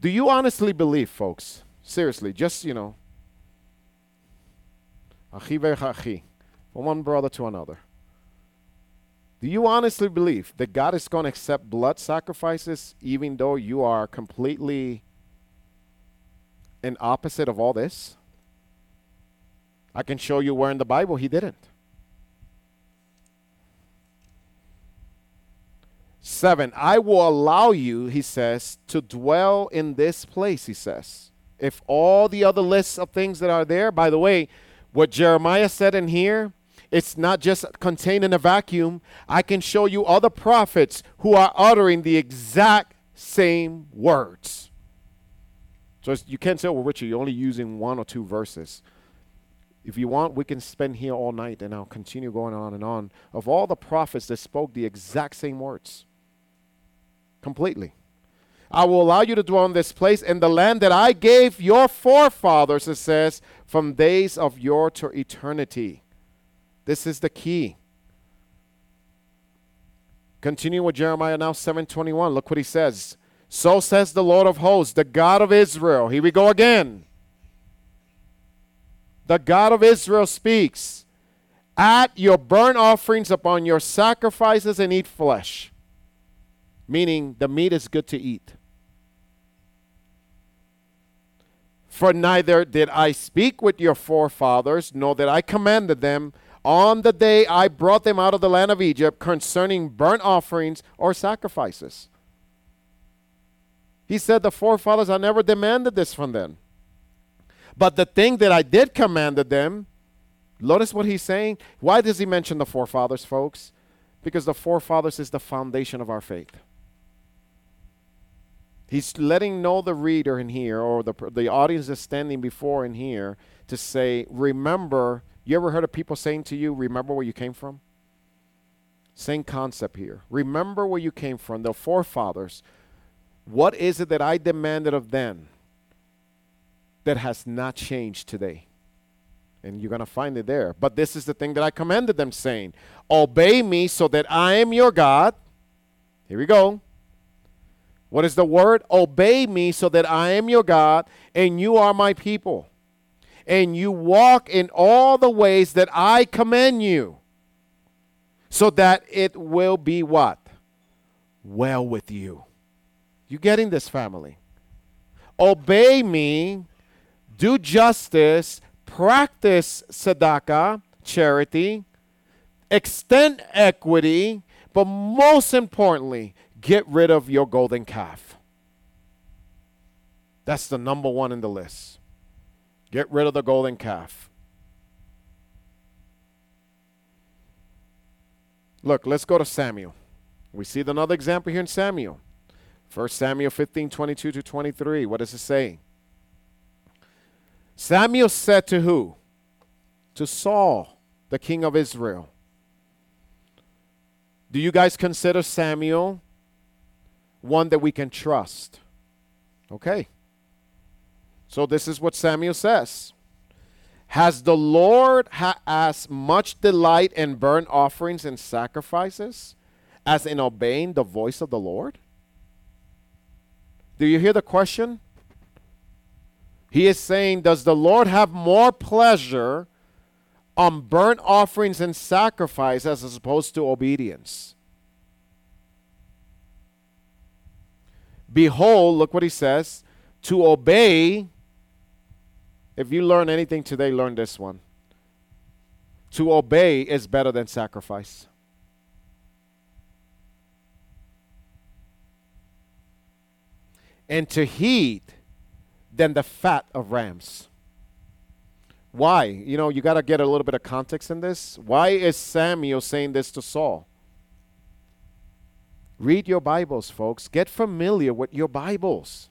Do you honestly believe, folks? Seriously, just, you know, from one brother to another. Do you honestly believe that God is going to accept blood sacrifices even though you are completely an opposite of all this? I can show you where in the Bible he didn't. Seven, I will allow you, he says, to dwell in this place, he says. If all the other lists of things that are there, by the way, what Jeremiah said in here, it's not just contained in a vacuum. I can show you other prophets who are uttering the exact same words. So you can't say, oh, well, Richard, you're only using one or two verses. If you want, we can spend here all night and I'll continue going on and on of all the prophets that spoke the exact same words completely. I will allow you to dwell in this place in the land that I gave your forefathers, it says, from days of your to eternity. This is the key. Continue with Jeremiah now 721. Look what he says. So says the Lord of hosts, the God of Israel. Here we go again. The God of Israel speaks. At your burnt offerings upon your sacrifices and eat flesh meaning the meat is good to eat. For neither did I speak with your forefathers, nor did I commanded them on the day I brought them out of the land of Egypt concerning burnt offerings or sacrifices. He said, The forefathers, I never demanded this from them. But the thing that I did commanded them, notice what he's saying. Why does he mention the forefathers, folks? Because the forefathers is the foundation of our faith. He's letting know the reader in here or the, the audience that's standing before in here to say, remember, you ever heard of people saying to you, remember where you came from? Same concept here. Remember where you came from, the forefathers. What is it that I demanded of them that has not changed today? And you're going to find it there. But this is the thing that I commanded them, saying, Obey me so that I am your God. Here we go. What is the word? Obey me so that I am your God and you are my people. And you walk in all the ways that I command you, so that it will be what? Well with you. You getting this, family? Obey me, do justice, practice tzedakah, charity, extend equity, but most importantly, Get rid of your golden calf. That's the number one in the list. Get rid of the golden calf. Look, let's go to Samuel. We see another example here in Samuel. 1 Samuel 15, 22 to 23. What does it say? Samuel said to who? To Saul, the king of Israel. Do you guys consider Samuel one that we can trust. Okay. So this is what Samuel says. Has the Lord ha- as much delight in burnt offerings and sacrifices as in obeying the voice of the Lord? Do you hear the question? He is saying, Does the Lord have more pleasure on burnt offerings and sacrifices as opposed to obedience? Behold, look what he says, to obey. If you learn anything today, learn this one. To obey is better than sacrifice. And to heed than the fat of rams. Why? You know, you got to get a little bit of context in this. Why is Samuel saying this to Saul? Read your Bibles, folks. Get familiar with your Bibles.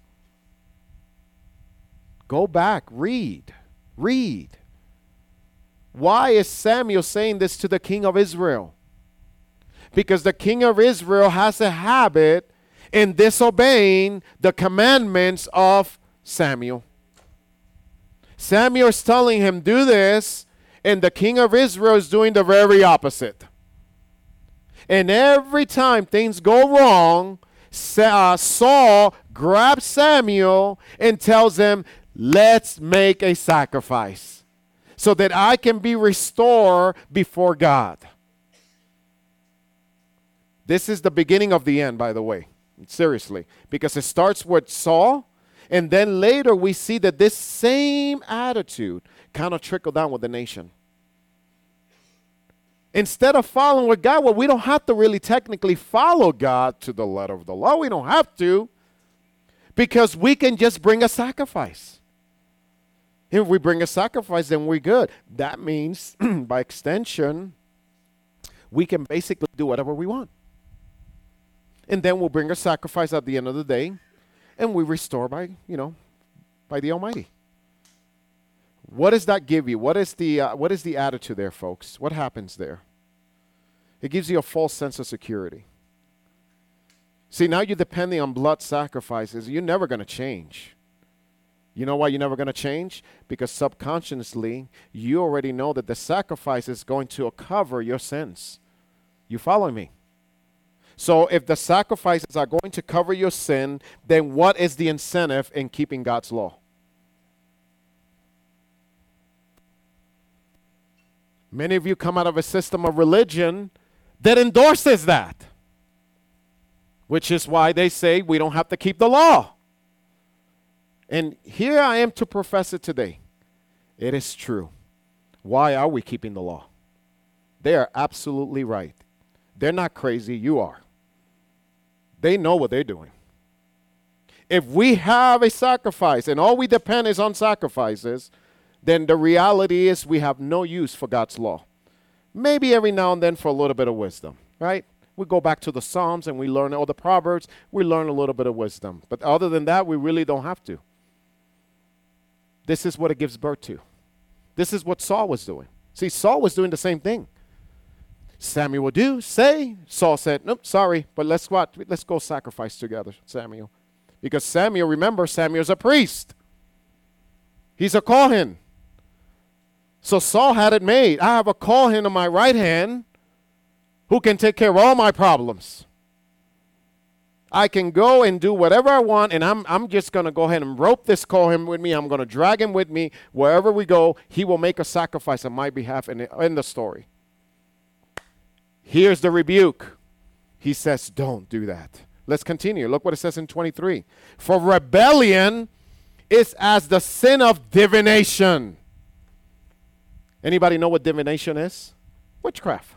Go back, read, read. Why is Samuel saying this to the king of Israel? Because the king of Israel has a habit in disobeying the commandments of Samuel. Samuel is telling him, Do this, and the king of Israel is doing the very opposite. And every time things go wrong, uh, Saul grabs Samuel and tells him, Let's make a sacrifice so that I can be restored before God. This is the beginning of the end, by the way. Seriously. Because it starts with Saul and then later we see that this same attitude kind of trickled down with the nation. Instead of following with God, well, we don't have to really technically follow God to the letter of the law. We don't have to because we can just bring a sacrifice. If we bring a sacrifice, then we're good. That means, by extension, we can basically do whatever we want. And then we'll bring a sacrifice at the end of the day and we restore by, you know, by the Almighty. What does that give you? What is the uh, what is the attitude there, folks? What happens there? It gives you a false sense of security. See, now you're depending on blood sacrifices. You're never going to change. You know why you're never going to change? Because subconsciously, you already know that the sacrifice is going to cover your sins. You follow me? So if the sacrifices are going to cover your sin, then what is the incentive in keeping God's law? Many of you come out of a system of religion that endorses that, which is why they say we don't have to keep the law. And here I am to profess it today. It is true. Why are we keeping the law? They are absolutely right. They're not crazy, you are. They know what they're doing. If we have a sacrifice and all we depend is on sacrifices, then the reality is we have no use for God's law. Maybe every now and then for a little bit of wisdom, right? We go back to the Psalms and we learn, or the Proverbs, we learn a little bit of wisdom. But other than that, we really don't have to. This is what it gives birth to. This is what Saul was doing. See, Saul was doing the same thing. Samuel do, say. Saul said, Nope, sorry, but let's out, let's go sacrifice together, Samuel. Because Samuel, remember, Samuel's a priest. He's a Kohen. So Saul had it made. I have a Kohen on my right hand who can take care of all my problems. I can go and do whatever I want, and I'm, I'm just going to go ahead and rope this Kohen with me. I'm going to drag him with me. Wherever we go, he will make a sacrifice on my behalf the, in the story. Here's the rebuke. He says, Don't do that. Let's continue. Look what it says in 23. For rebellion is as the sin of divination. Anybody know what divination is? Witchcraft.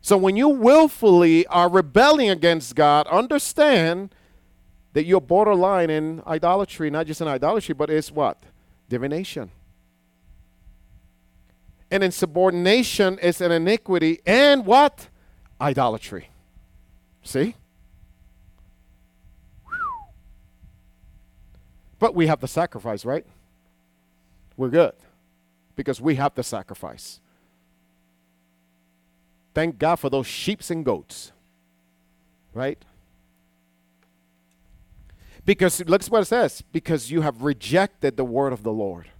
So when you willfully are rebelling against God, understand that you're borderline in idolatry, not just in idolatry, but it's what? Divination and insubordination is an iniquity and what? Idolatry. See? But we have the sacrifice, right? We're good because we have the sacrifice. Thank God for those sheeps and goats, right? Because look what it says because you have rejected the word of the Lord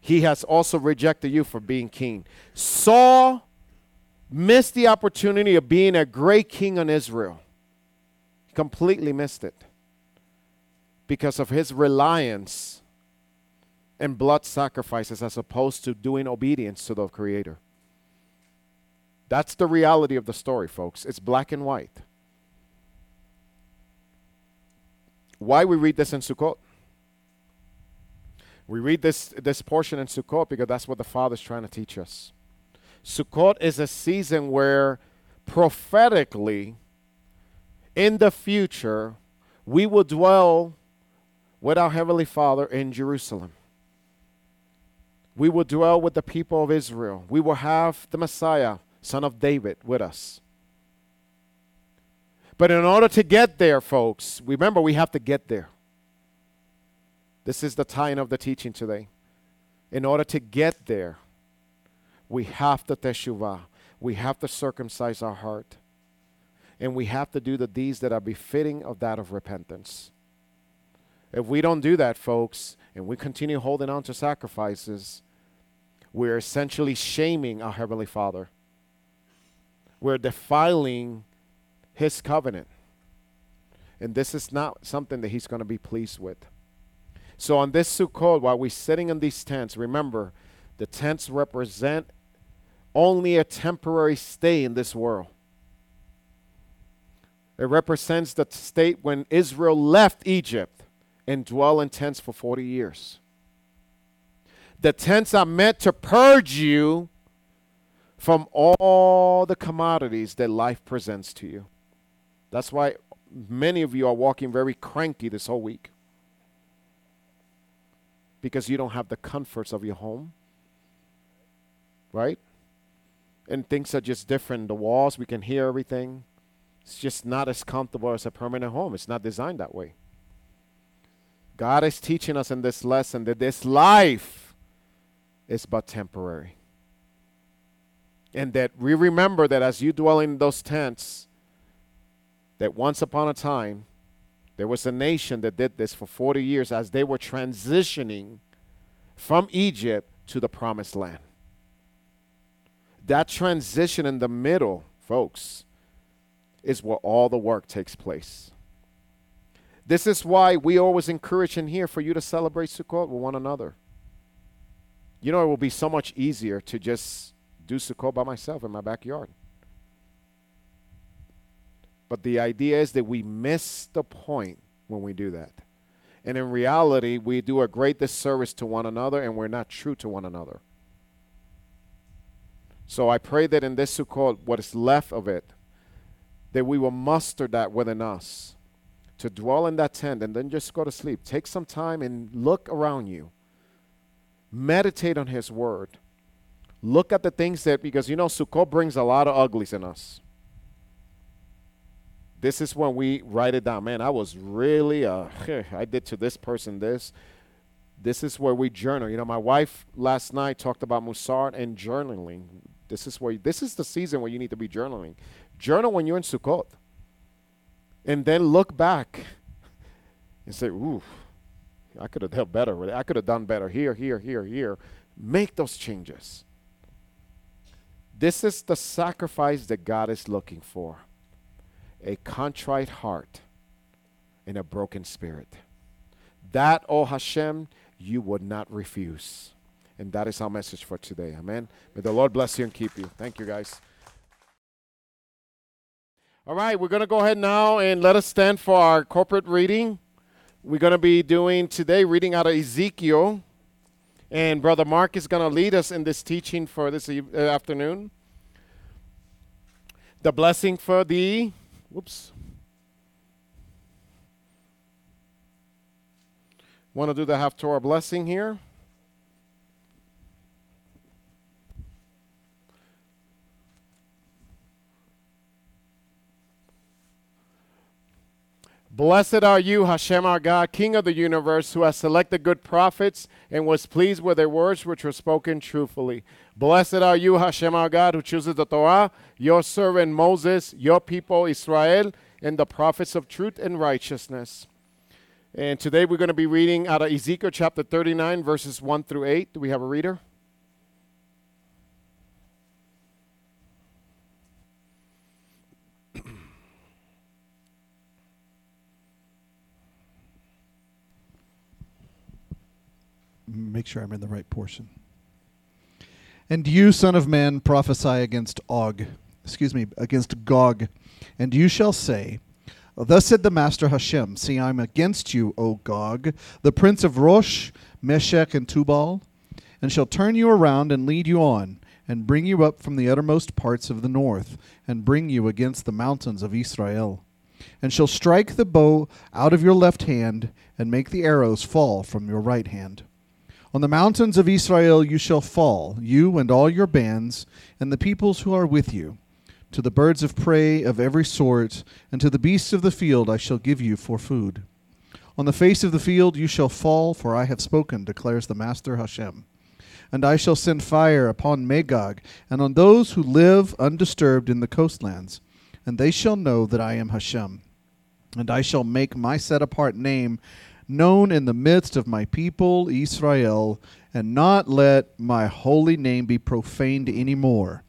he has also rejected you for being king. Saul missed the opportunity of being a great king on Israel. He completely missed it because of his reliance and blood sacrifices as opposed to doing obedience to the Creator. That's the reality of the story, folks. It's black and white. Why we read this in Sukkot? We read this, this portion in Sukkot because that's what the Father's trying to teach us. Sukkot is a season where prophetically, in the future, we will dwell with our Heavenly Father in Jerusalem. We will dwell with the people of Israel. We will have the Messiah, son of David, with us. But in order to get there, folks, remember we have to get there. This is the tie of the teaching today. In order to get there, we have to teshuvah. We have to circumcise our heart. And we have to do the deeds that are befitting of that of repentance. If we don't do that, folks, and we continue holding on to sacrifices, we're essentially shaming our Heavenly Father. We're defiling His covenant. And this is not something that He's going to be pleased with. So on this Sukkot, while we're sitting in these tents, remember, the tents represent only a temporary stay in this world. It represents the state when Israel left Egypt and dwell in tents for 40 years. The tents are meant to purge you from all the commodities that life presents to you. That's why many of you are walking very cranky this whole week. Because you don't have the comforts of your home. Right? And things are just different. The walls, we can hear everything. It's just not as comfortable as a permanent home. It's not designed that way. God is teaching us in this lesson that this life is but temporary. And that we remember that as you dwell in those tents, that once upon a time, there was a nation that did this for 40 years as they were transitioning from Egypt to the promised land. That transition in the middle, folks, is where all the work takes place. This is why we always encourage in here for you to celebrate Sukkot with one another. You know, it will be so much easier to just do Sukkot by myself in my backyard. But the idea is that we miss the point when we do that. And in reality, we do a great disservice to one another and we're not true to one another. So I pray that in this Sukkot, what is left of it, that we will muster that within us to dwell in that tent and then just go to sleep. Take some time and look around you. Meditate on His Word. Look at the things that, because you know, Sukkot brings a lot of uglies in us. This is when we write it down. Man, I was really, uh, I did to this person this. This is where we journal. You know, my wife last night talked about Musar and journaling. This is where this is the season where you need to be journaling. Journal when you're in Sukkot. And then look back and say, ooh, I could have done better. I could have done better here, here, here, here. Make those changes. This is the sacrifice that God is looking for a contrite heart and a broken spirit. That, O oh Hashem, you would not refuse. And that is our message for today. Amen. May the Lord bless you and keep you. Thank you, guys. All right, we're going to go ahead now and let us stand for our corporate reading. We're going to be doing today reading out of Ezekiel. And Brother Mark is going to lead us in this teaching for this e- uh, afternoon. The blessing for the, whoops. Want to do the Haftorah blessing here? Blessed are you, Hashem our God, King of the universe, who has selected good prophets and was pleased with their words which were spoken truthfully. Blessed are you, Hashem our God, who chooses the Torah, your servant Moses, your people Israel, and the prophets of truth and righteousness. And today we're going to be reading out of Ezekiel chapter 39, verses 1 through 8. Do we have a reader? make sure I'm in the right portion. And you, son of man, prophesy against Og, excuse me, against Gog, and you shall say, Thus said the Master Hashem, See, I am against you, O Gog, the prince of Rosh, Meshech, and Tubal, and shall turn you around and lead you on, and bring you up from the uttermost parts of the north, and bring you against the mountains of Israel. and shall strike the bow out of your left hand, and make the arrows fall from your right hand. On the mountains of Israel you shall fall, you and all your bands, and the peoples who are with you. To the birds of prey of every sort, and to the beasts of the field I shall give you for food. On the face of the field you shall fall, for I have spoken, declares the Master Hashem. And I shall send fire upon Magog, and on those who live undisturbed in the coastlands, and they shall know that I am Hashem. And I shall make my set apart name known in the midst of my people Israel, and not let my holy name be profaned any more.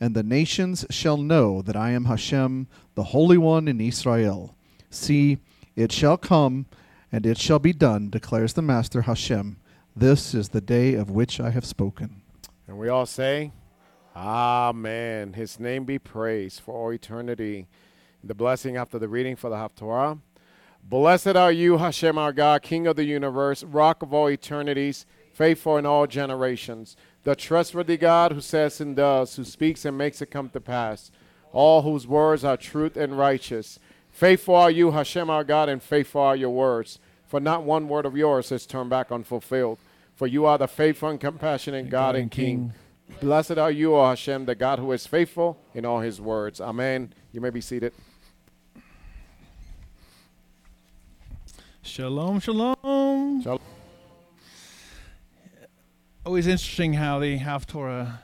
And the nations shall know that I am Hashem, the Holy One in Israel. See, it shall come, and it shall be done, declares the Master Hashem. This is the day of which I have spoken. And we all say, Amen. His name be praised for all eternity. The blessing after the reading for the Haftorah. Blessed are you, Hashem, our God, King of the universe, rock of all eternities, faithful in all generations, the trustworthy God who says and does, who speaks and makes it come to pass, all whose words are truth and righteous. Faithful are you, Hashem, our God, and faithful are your words. For not one word of yours is turned back unfulfilled. For you are the faithful and compassionate God and King. Blessed are you, O Hashem, the God who is faithful in all his words. Amen. You may be seated. Shalom, shalom. Shalom. Always interesting how the Haftorah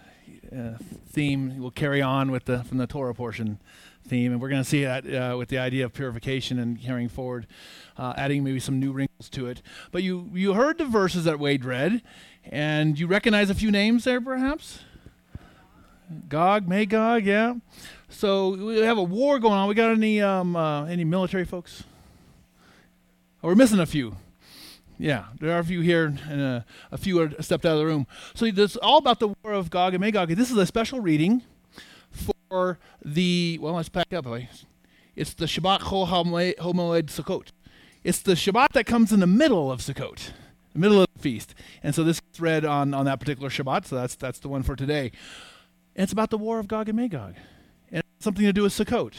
uh, theme will carry on with the from the Torah portion theme, and we're going to see that uh, with the idea of purification and carrying forward, uh, adding maybe some new wrinkles to it. But you you heard the verses that Wade read, and you recognize a few names there, perhaps. Gog, Magog, yeah. So we have a war going on. We got any um, uh, any military folks? We're missing a few. Yeah, there are a few here, and uh, a few are stepped out of the room. So it's all about the war of Gog and Magog. This is a special reading for the, well, let's back up. It's the Shabbat Chol HaMoed Sukkot. It's the Shabbat that comes in the middle of Sukkot, the middle of the feast. And so this is read on, on that particular Shabbat, so that's, that's the one for today. And it's about the war of Gog and Magog. And something to do with Sukkot.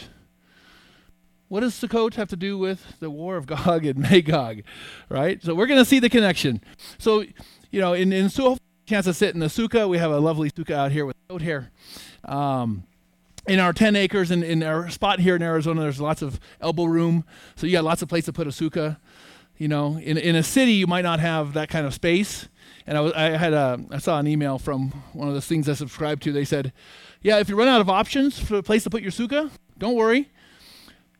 What does Sukkot have to do with the war of Gog and Magog, right? So we're going to see the connection. So, you know, in, in Sukkot, chance to sit in the sukkah. We have a lovely sukkah out here with goat hair. Um, in our 10 acres in, in our spot here in Arizona, there's lots of elbow room. So you got lots of place to put a sukkah. You know, in, in a city, you might not have that kind of space. And I, was, I had a, I saw an email from one of those things I subscribed to. They said, yeah, if you run out of options for a place to put your sukkah, don't worry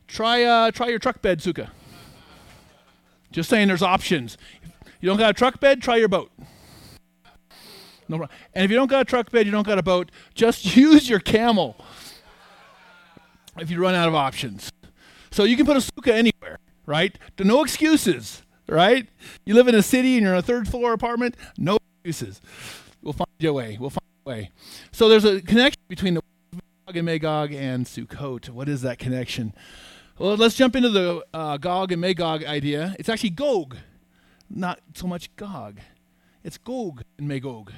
try uh, try your truck bed sukkah. Just saying, there's options. If you don't got a truck bed, try your boat. No, and if you don't got a truck bed, you don't got a boat, just use your camel. If you run out of options, so you can put a sukkah anywhere, right? No excuses, right? You live in a city and you're in a third floor apartment, no excuses. We'll find you a way. We'll find a way. So there's a connection between the Magog and Sukkot. What is that connection? Well, let's jump into the uh, Gog and Magog idea. It's actually Gog, not so much Gog. It's Gog and Magog.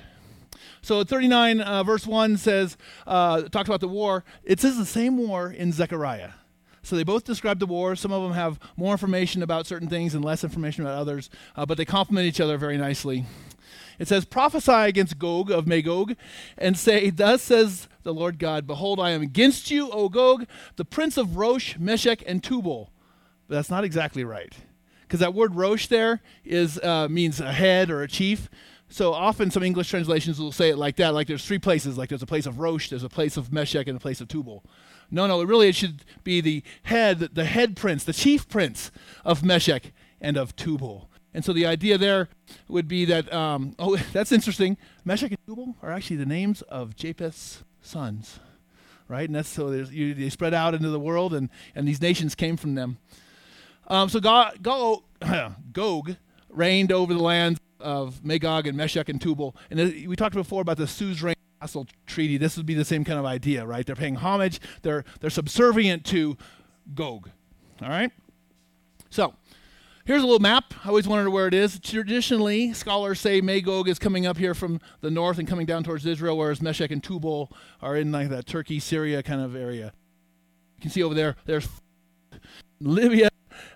So 39 uh, verse 1 says, uh, talks about the war. It says the same war in Zechariah. So they both describe the war. Some of them have more information about certain things and less information about others, uh, but they complement each other very nicely. It says, Prophesy against Gog of Magog, and say, Thus says the Lord God, Behold, I am against you, O Gog, the prince of Rosh, Meshech, and Tubal. But that's not exactly right. Because that word Rosh there is, uh, means a head or a chief. So often some English translations will say it like that, like there's three places, like there's a place of Rosh, there's a place of Meshech, and a place of Tubal. No, no, it really it should be the head, the head prince, the chief prince of Meshech and of Tubal. And so the idea there would be that, um, oh, that's interesting. Meshech and Tubal are actually the names of Japheth's sons, right? And that's so you, they spread out into the world, and, and these nations came from them. Um, so Gog, Gog, Gog reigned over the lands of Magog and Meshech and Tubal. And we talked before about the suzerain vassal treaty. This would be the same kind of idea, right? They're paying homage. They're they're subservient to Gog. All right. So Here's a little map. I always wondered where it is. Traditionally, scholars say Magog is coming up here from the north and coming down towards Israel, whereas Meshech and Tubal are in like that Turkey, Syria kind of area. You can see over there, there's Libya,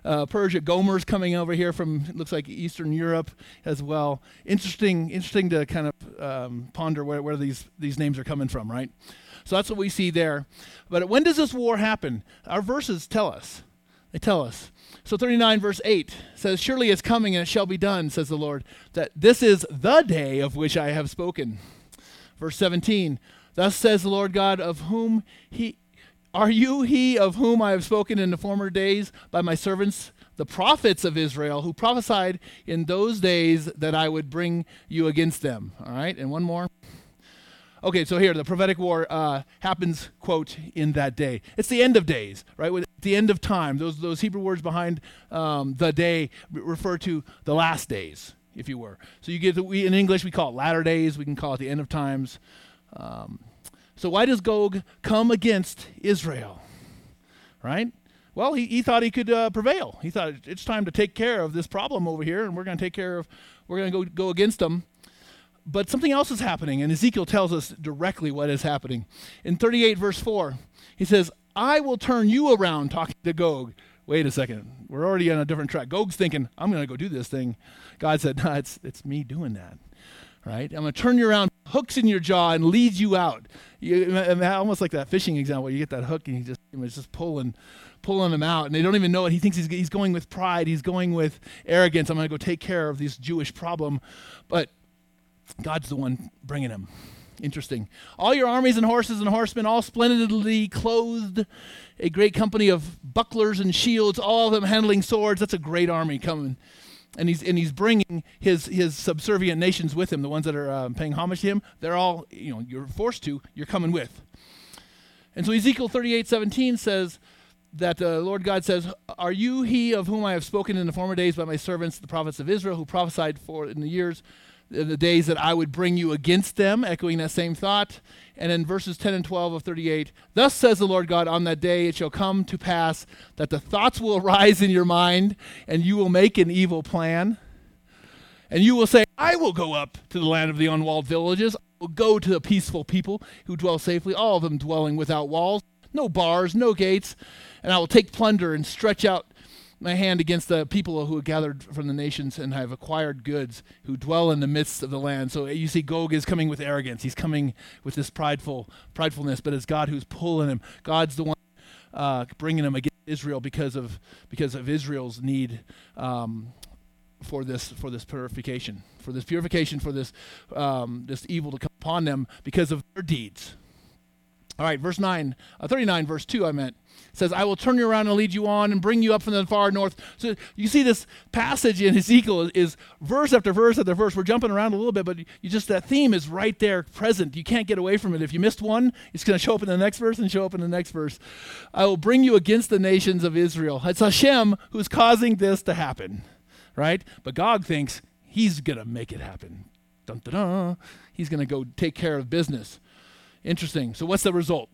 uh, Persia. Gomer's coming over here from looks like Eastern Europe as well. Interesting, interesting to kind of um, ponder where, where these these names are coming from, right? So that's what we see there. But when does this war happen? Our verses tell us. They tell us. So 39 verse 8 says, Surely it's coming and it shall be done, says the Lord, that this is the day of which I have spoken. Verse 17, Thus says the Lord God, of whom he are you he of whom I have spoken in the former days by my servants, the prophets of Israel, who prophesied in those days that I would bring you against them? All right, and one more. Okay, so here the prophetic war uh, happens, quote, in that day. It's the end of days, right? The end of time. Those those Hebrew words behind um, the day refer to the last days, if you were. So you get the, we in English we call it latter days. We can call it the end of times. Um, so why does Gog come against Israel? Right? Well, he, he thought he could uh, prevail. He thought it's time to take care of this problem over here, and we're going to take care of. We're going to go go against them. But something else is happening, and Ezekiel tells us directly what is happening. In 38, verse 4, he says, I will turn you around, talking to Gog. Wait a second. We're already on a different track. Gog's thinking, I'm going to go do this thing. God said, No, it's, it's me doing that. Right? I'm going to turn you around, hooks in your jaw, and lead you out. You, almost like that fishing example. You get that hook, and he just, he's just pulling pulling him out, and they don't even know it. He thinks he's, he's going with pride. He's going with arrogance. I'm going to go take care of this Jewish problem. But God's the one bringing him. Interesting. All your armies and horses and horsemen, all splendidly clothed, a great company of bucklers and shields, all of them handling swords. That's a great army coming. And he's, and he's bringing his, his subservient nations with him, the ones that are um, paying homage to him. They're all, you know, you're forced to, you're coming with. And so Ezekiel 38 17 says, that the Lord God says, Are you he of whom I have spoken in the former days by my servants, the prophets of Israel, who prophesied for in the years the days that I would bring you against them, echoing that same thought. And in verses 10 and 12 of 38, thus says the Lord God, on that day it shall come to pass that the thoughts will arise in your mind, and you will make an evil plan. And you will say, I will go up to the land of the unwalled villages. I will go to the peaceful people who dwell safely, all of them dwelling without walls, no bars, no gates. And I will take plunder and stretch out my hand against the people who have gathered from the nations and have acquired goods, who dwell in the midst of the land. So you see, Gog is coming with arrogance. He's coming with this prideful pridefulness, but it's God who's pulling him. God's the one uh, bringing him against Israel because of because of Israel's need um, for this for this purification, for this purification, for this um, this evil to come upon them because of their deeds. All right, verse 9, uh, 39, verse 2, I meant, says, I will turn you around and lead you on and bring you up from the far north. So you see this passage in Ezekiel is, verse after verse after verse. We're jumping around a little bit, but you just, that theme is right there present. You can't get away from it. If you missed one, it's going to show up in the next verse and show up in the next verse. I will bring you against the nations of Israel. It's Hashem who's causing this to happen, right? But Gog thinks he's going to make it happen. Dun, dun, dun. He's going to go take care of business. Interesting. So, what's the result?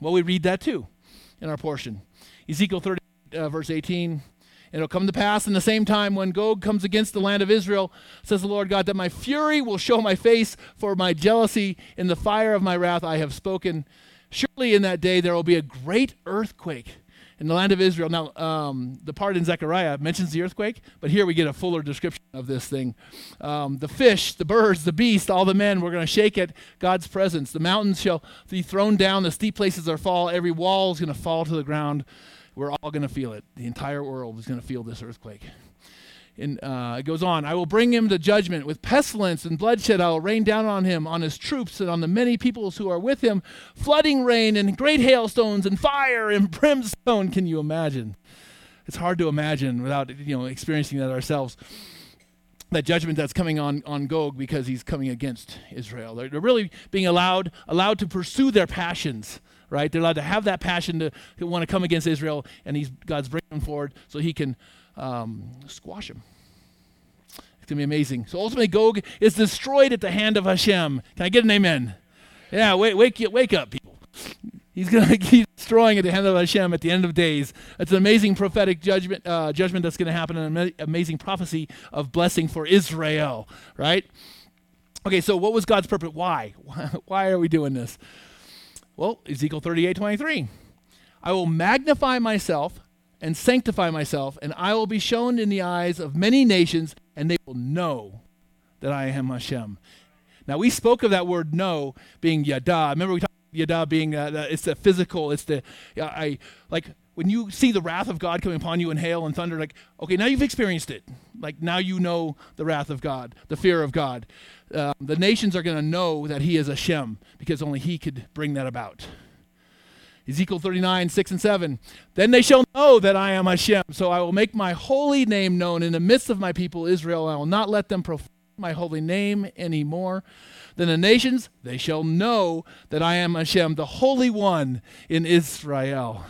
Well, we read that too in our portion. Ezekiel 30, uh, verse 18. It'll come to pass in the same time when Gog comes against the land of Israel, says the Lord God, that my fury will show my face for my jealousy. In the fire of my wrath I have spoken. Surely in that day there will be a great earthquake in the land of Israel. Now, um, the part in Zechariah mentions the earthquake, but here we get a fuller description of this thing. Um, the fish, the birds, the beast, all the men, we're going to shake at God's presence. The mountains shall be thrown down, the steep places are fall, every wall is going to fall to the ground. We're all going to feel it. The entire world is going to feel this earthquake in, uh, it goes on, I will bring him to judgment with pestilence and bloodshed. I will rain down on him, on his troops, and on the many peoples who are with him, flooding rain and great hailstones and fire and brimstone. Can you imagine? It's hard to imagine without you know experiencing that ourselves. That judgment that's coming on, on Gog because he's coming against Israel. They're, they're really being allowed allowed to pursue their passions right? They're allowed to have that passion to, to want to come against Israel, and he's, God's bringing them forward so he can um, squash him. It's going to be amazing. So ultimately, Gog is destroyed at the hand of Hashem. Can I get an amen? Yeah, wake, wake, wake up, people. He's going to keep destroying at the hand of Hashem at the end of days. It's an amazing prophetic judgment, uh, judgment that's going to happen, an amazing prophecy of blessing for Israel, right? Okay, so what was God's purpose? Why? Why are we doing this? Well, Ezekiel 38 23. I will magnify myself and sanctify myself, and I will be shown in the eyes of many nations, and they will know that I am Hashem. Now we spoke of that word "know" being yada. Remember we talked about yada being uh, it's the physical. It's the I like when you see the wrath of God coming upon you in hail and thunder. Like okay, now you've experienced it. Like now you know the wrath of God, the fear of God. Uh, the nations are going to know that He is Hashem because only He could bring that about. Ezekiel 39, 6 and 7. Then they shall know that I am Hashem. So I will make my holy name known in the midst of my people Israel. I will not let them profane my holy name anymore. Then the nations, they shall know that I am Hashem, the Holy One in Israel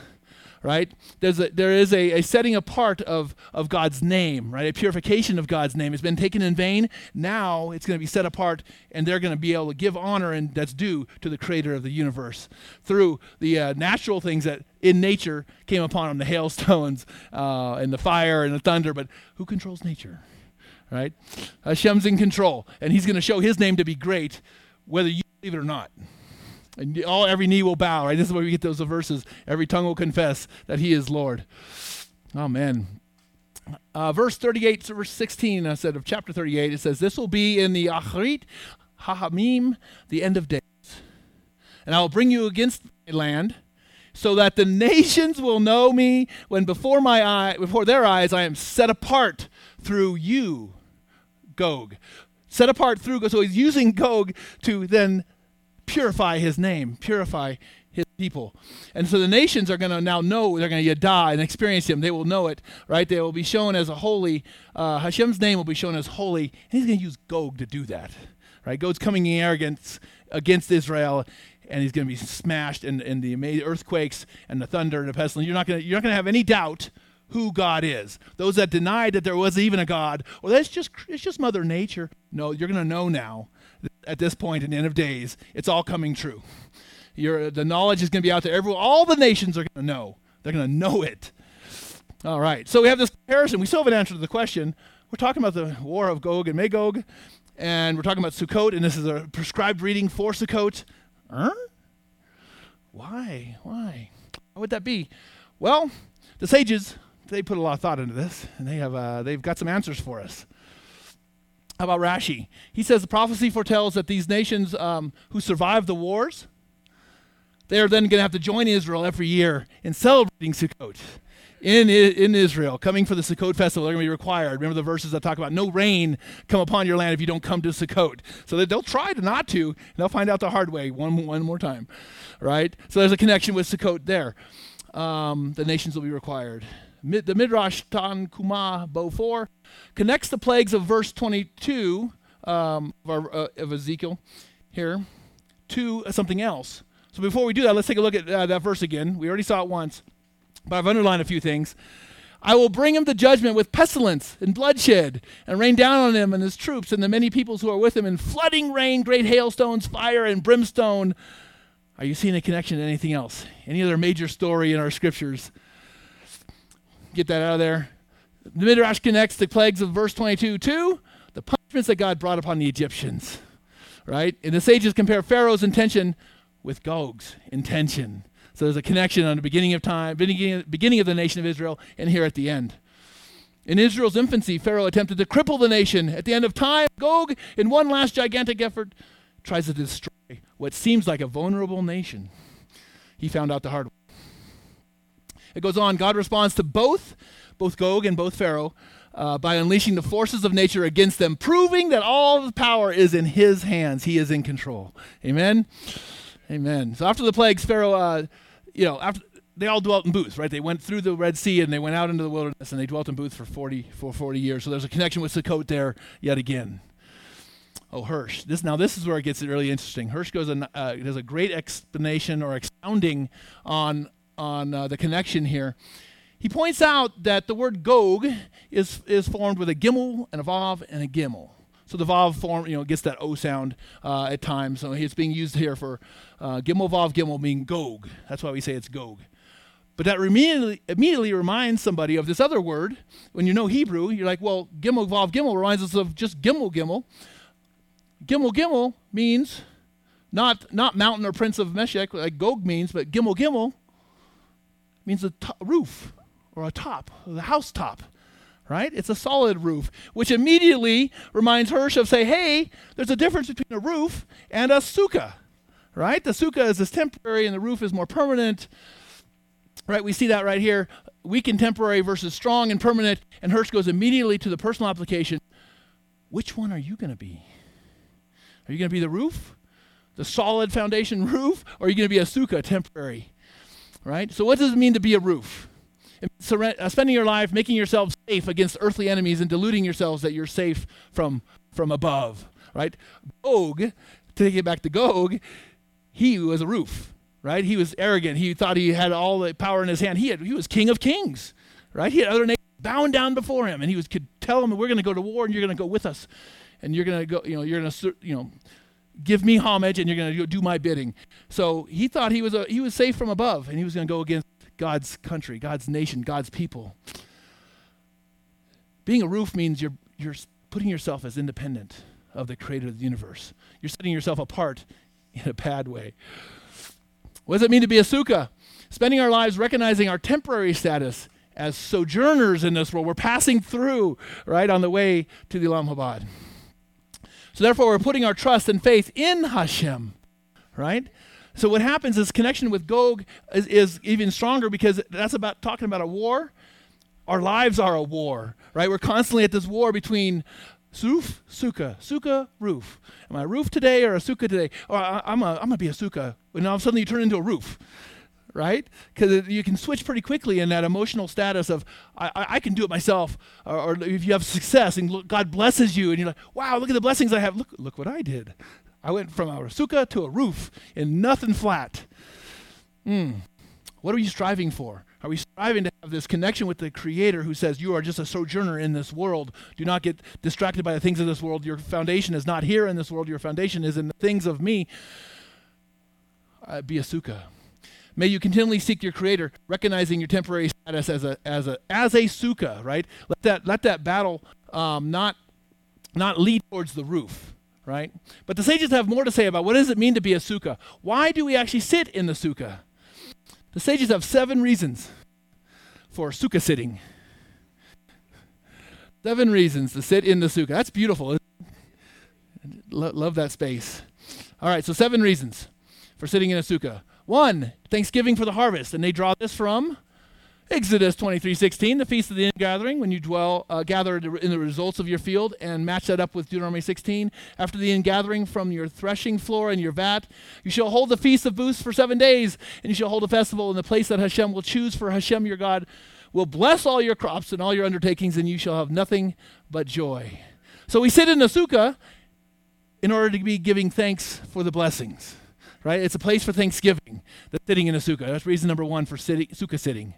right? There's a, there is a, a setting apart of, of God's name, right? A purification of God's name. It's been taken in vain. Now it's going to be set apart, and they're going to be able to give honor and that's due to the creator of the universe through the uh, natural things that in nature came upon them the hailstones uh, and the fire and the thunder. But who controls nature? Right? Hashem's in control, and he's going to show his name to be great, whether you believe it or not. And all every knee will bow, right? This is where we get those verses. Every tongue will confess that he is Lord. Oh man. Uh, verse 38 to verse 16, I said of chapter 38, it says, This will be in the Achrit Hayamim, the end of days. And I will bring you against my land, so that the nations will know me when before my eye, before their eyes I am set apart through you, Gog. Set apart through Gog. So he's using Gog to then purify his name, purify his people. And so the nations are going to now know, they're going to die and experience him. They will know it, right? They will be shown as a holy, uh, Hashem's name will be shown as holy, and he's going to use Gog to do that, right? Gog's coming in arrogance against Israel, and he's going to be smashed in, in the earthquakes and the thunder and the pestilence. You're not going to, you're not going to have any doubt who God is. Those that denied that there was even a God, or that's just it's just Mother Nature. No, you're going to know now at this point in the end of days, it's all coming true. The knowledge is going to be out there. Everyone, all the nations are going to know. They're going to know it. All right. So we have this comparison. We still haven't answered the question. We're talking about the war of Gog and Magog, and we're talking about Sukkot, and this is a prescribed reading for Sukkot. Huh? Why? Why? Why would that be? Well, the sages they put a lot of thought into this, and they have uh, they've got some answers for us. How about Rashi? He says the prophecy foretells that these nations um, who survive the wars, they are then going to have to join Israel every year in celebrating Sukkot in, in Israel, coming for the Sukkot festival. They're going to be required. Remember the verses that talk about no rain come upon your land if you don't come to Sukkot. So they'll try to not to, and they'll find out the hard way one, one more time, right? So there's a connection with Sukkot there. Um, the nations will be required the Midrash Tanchuma Bo 4 connects the plagues of verse 22 um, of, our, uh, of, Ezekiel here to something else. So before we do that, let's take a look at uh, that verse again. We already saw it once, but I've underlined a few things. I will bring him to judgment with pestilence and bloodshed, and rain down on him and his troops and the many peoples who are with him in flooding rain, great hailstones, fire, and brimstone. Are you seeing a connection to anything else? Any other major story in our scriptures? Get that out of there. The Midrash connects the plagues of verse 22 to the punishments that God brought upon the Egyptians. Right? And the sages compare Pharaoh's intention with Gog's intention. So there's a connection on the beginning of time, beginning, beginning of the nation of Israel, and here at the end. In Israel's infancy, Pharaoh attempted to cripple the nation. At the end of time, Gog, in one last gigantic effort, tries to destroy what seems like a vulnerable nation. He found out the hard way. It goes on God responds to both, both Gog and both Pharaoh, uh, by unleashing the forces of nature against them, proving that all the power is in his hands. He is in control. Amen? Amen. So after the plagues, Pharaoh, uh, you know, after they all dwelt in booths, right? They went through the Red Sea and they went out into the wilderness and they dwelt in booths for 40, for 40 years. So there's a connection with Sukkot there yet again. Oh, Hirsch. This now this is where it gets really interesting. Hirsch goes and uh, does a great explanation or expounding on on uh, the connection here. He points out that the word Gog is, is formed with a gimel and a vav and a gimel. So the vav form, you know, gets that o sound uh, at times. So it's being used here for uh, gimel vav gimel being Gog. That's why we say it's Gog. But that immediately, immediately reminds somebody of this other word. When you know Hebrew, you're like, well, gimel vav gimel reminds us of just gimel gimel. Gimel gimel means not not mountain or prince of Meshech like Gog means, but gimel gimel means a roof or a top, the house top, right? It's a solid roof, which immediately reminds Hirsch of say, hey, there's a difference between a roof and a sukkah, right? The sukkah is this temporary and the roof is more permanent, right? We see that right here, weak and temporary versus strong and permanent, and Hirsch goes immediately to the personal application. Which one are you going to be? Are you going to be the roof, the solid foundation roof, or are you going to be a sukkah, temporary? Right? So, what does it mean to be a roof? uh, spending your life making yourself safe against earthly enemies and deluding yourselves that you're safe from from above. Right? Gog, to it back to Gog, he was a roof. Right? He was arrogant. He thought he had all the power in his hand. He had, he was king of kings. Right? He had other nations bowing down before him, and he was could tell them, "We're going to go to war, and you're going to go with us." and you're going to go, you know, you're going to, you know, give me homage and you're going to do my bidding. So he thought he was, a, he was safe from above and he was going to go against God's country, God's nation, God's people. Being a roof means you're, you're putting yourself as independent of the creator of the universe. You're setting yourself apart in a bad way. What does it mean to be a sukkah? Spending our lives recognizing our temporary status as sojourners in this world. We're passing through, right, on the way to the Olam Haba. So therefore, we're putting our trust and faith in Hashem, right? So what happens is connection with Gog is, is even stronger because that's about talking about a war. Our lives are a war, right? We're constantly at this war between Suf, sukkah, sukkah, roof. Am I a roof today or a sukkah today? Or I, am a, I'm going to be a sukkah. And all of a sudden you turn into a roof right? Because you can switch pretty quickly in that emotional status of I, I can do it myself, or, or, if you have success and look, God blesses you, and you're like, wow, look at the blessings I have. Look, look what I did. I went from a sukkah to a roof in nothing flat. Mm. What are you striving for? Are we striving to have this connection with the Creator who says, You are just a sojourner in this world? Do not get distracted by the things of this world. Your foundation is not here in this world, your foundation is in the things of me. Uh, be a sukkah. May you continually seek your Creator, recognizing your temporary status as a as a as a sukkah. Right? Let that let that battle um, not not lead towards the roof. Right? But the sages have more to say about what does it mean to be a sukkah? Why do we actually sit in the sukkah? The sages have seven reasons for sukkah sitting. Seven reasons to sit in the sukkah. That's beautiful. love that space. All right, so seven reasons for sitting in a sukkah. One, thanksgiving for the harvest. And they draw this from Exodus 23:16, the feast of the ingathering, when you dwell, uh, gather in the results of your field, and match that up with Deuteronomy 16. After the ingathering from your threshing floor and your vat, you shall hold the feast of booths for seven days, and you shall hold a festival in the place that Hashem will choose. For Hashem your God will bless all your crops and all your undertakings, and you shall have nothing but joy. So we sit in the sukkah in order to be giving thanks for the blessings right? It's a place for Thanksgiving, the sitting in a sukkah. That's reason number one for sitting, sukkah sitting.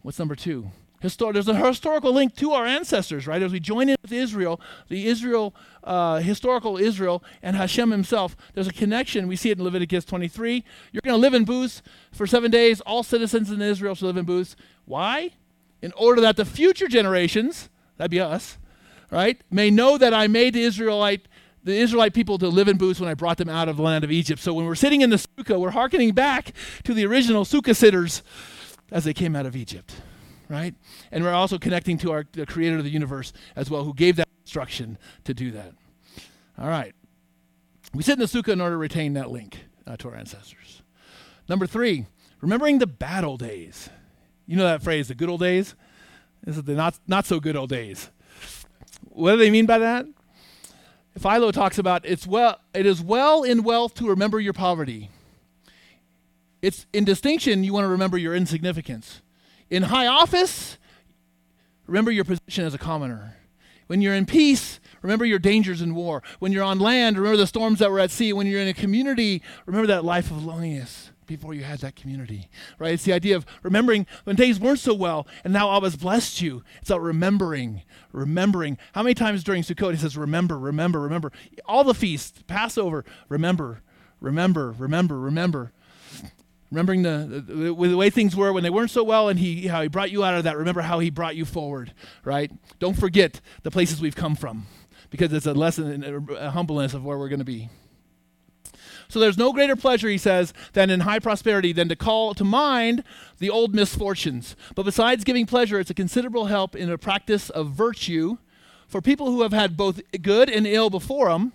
What's number two? There's a historical link to our ancestors, right? As we join in with Israel, the Israel, uh, historical Israel, and Hashem himself, there's a connection. We see it in Leviticus 23. You're going to live in booths for seven days. All citizens in Israel should live in booths. Why? In order that the future generations, that'd be us, right, may know that I made the Israelite the Israelite people to live in booths when I brought them out of the land of Egypt. So when we're sitting in the sukkah, we're hearkening back to the original sukkah sitters as they came out of Egypt, right? And we're also connecting to our the creator of the universe as well, who gave that instruction to do that. All right. We sit in the sukkah in order to retain that link uh, to our ancestors. Number three, remembering the bad old days. You know that phrase, the good old days? This is the not, not so good old days. What do they mean by that? Philo talks about it's well it is well in wealth to remember your poverty. It's in distinction you want to remember your insignificance. In high office, remember your position as a commoner. When you're in peace, remember your dangers in war. When you're on land, remember the storms that were at sea. When you're in a community, remember that life of loneliness before you had that community, right? It's the idea of remembering when things weren't so well and now Allah has blessed you. It's about remembering, remembering. How many times during Sukkot he says, remember, remember, remember. All the feasts, Passover, remember, remember, remember, remember. Remembering the, the, the, way things were when they weren't so well and he, how he brought you out of that. Remember how he brought you forward, right? Don't forget the places we've come from because it's a lesson in humbleness of where we're going to be. So there's no greater pleasure, he says, than in high prosperity than to call to mind the old misfortunes. But besides giving pleasure, it's a considerable help in a practice of virtue for people who have had both good and ill before them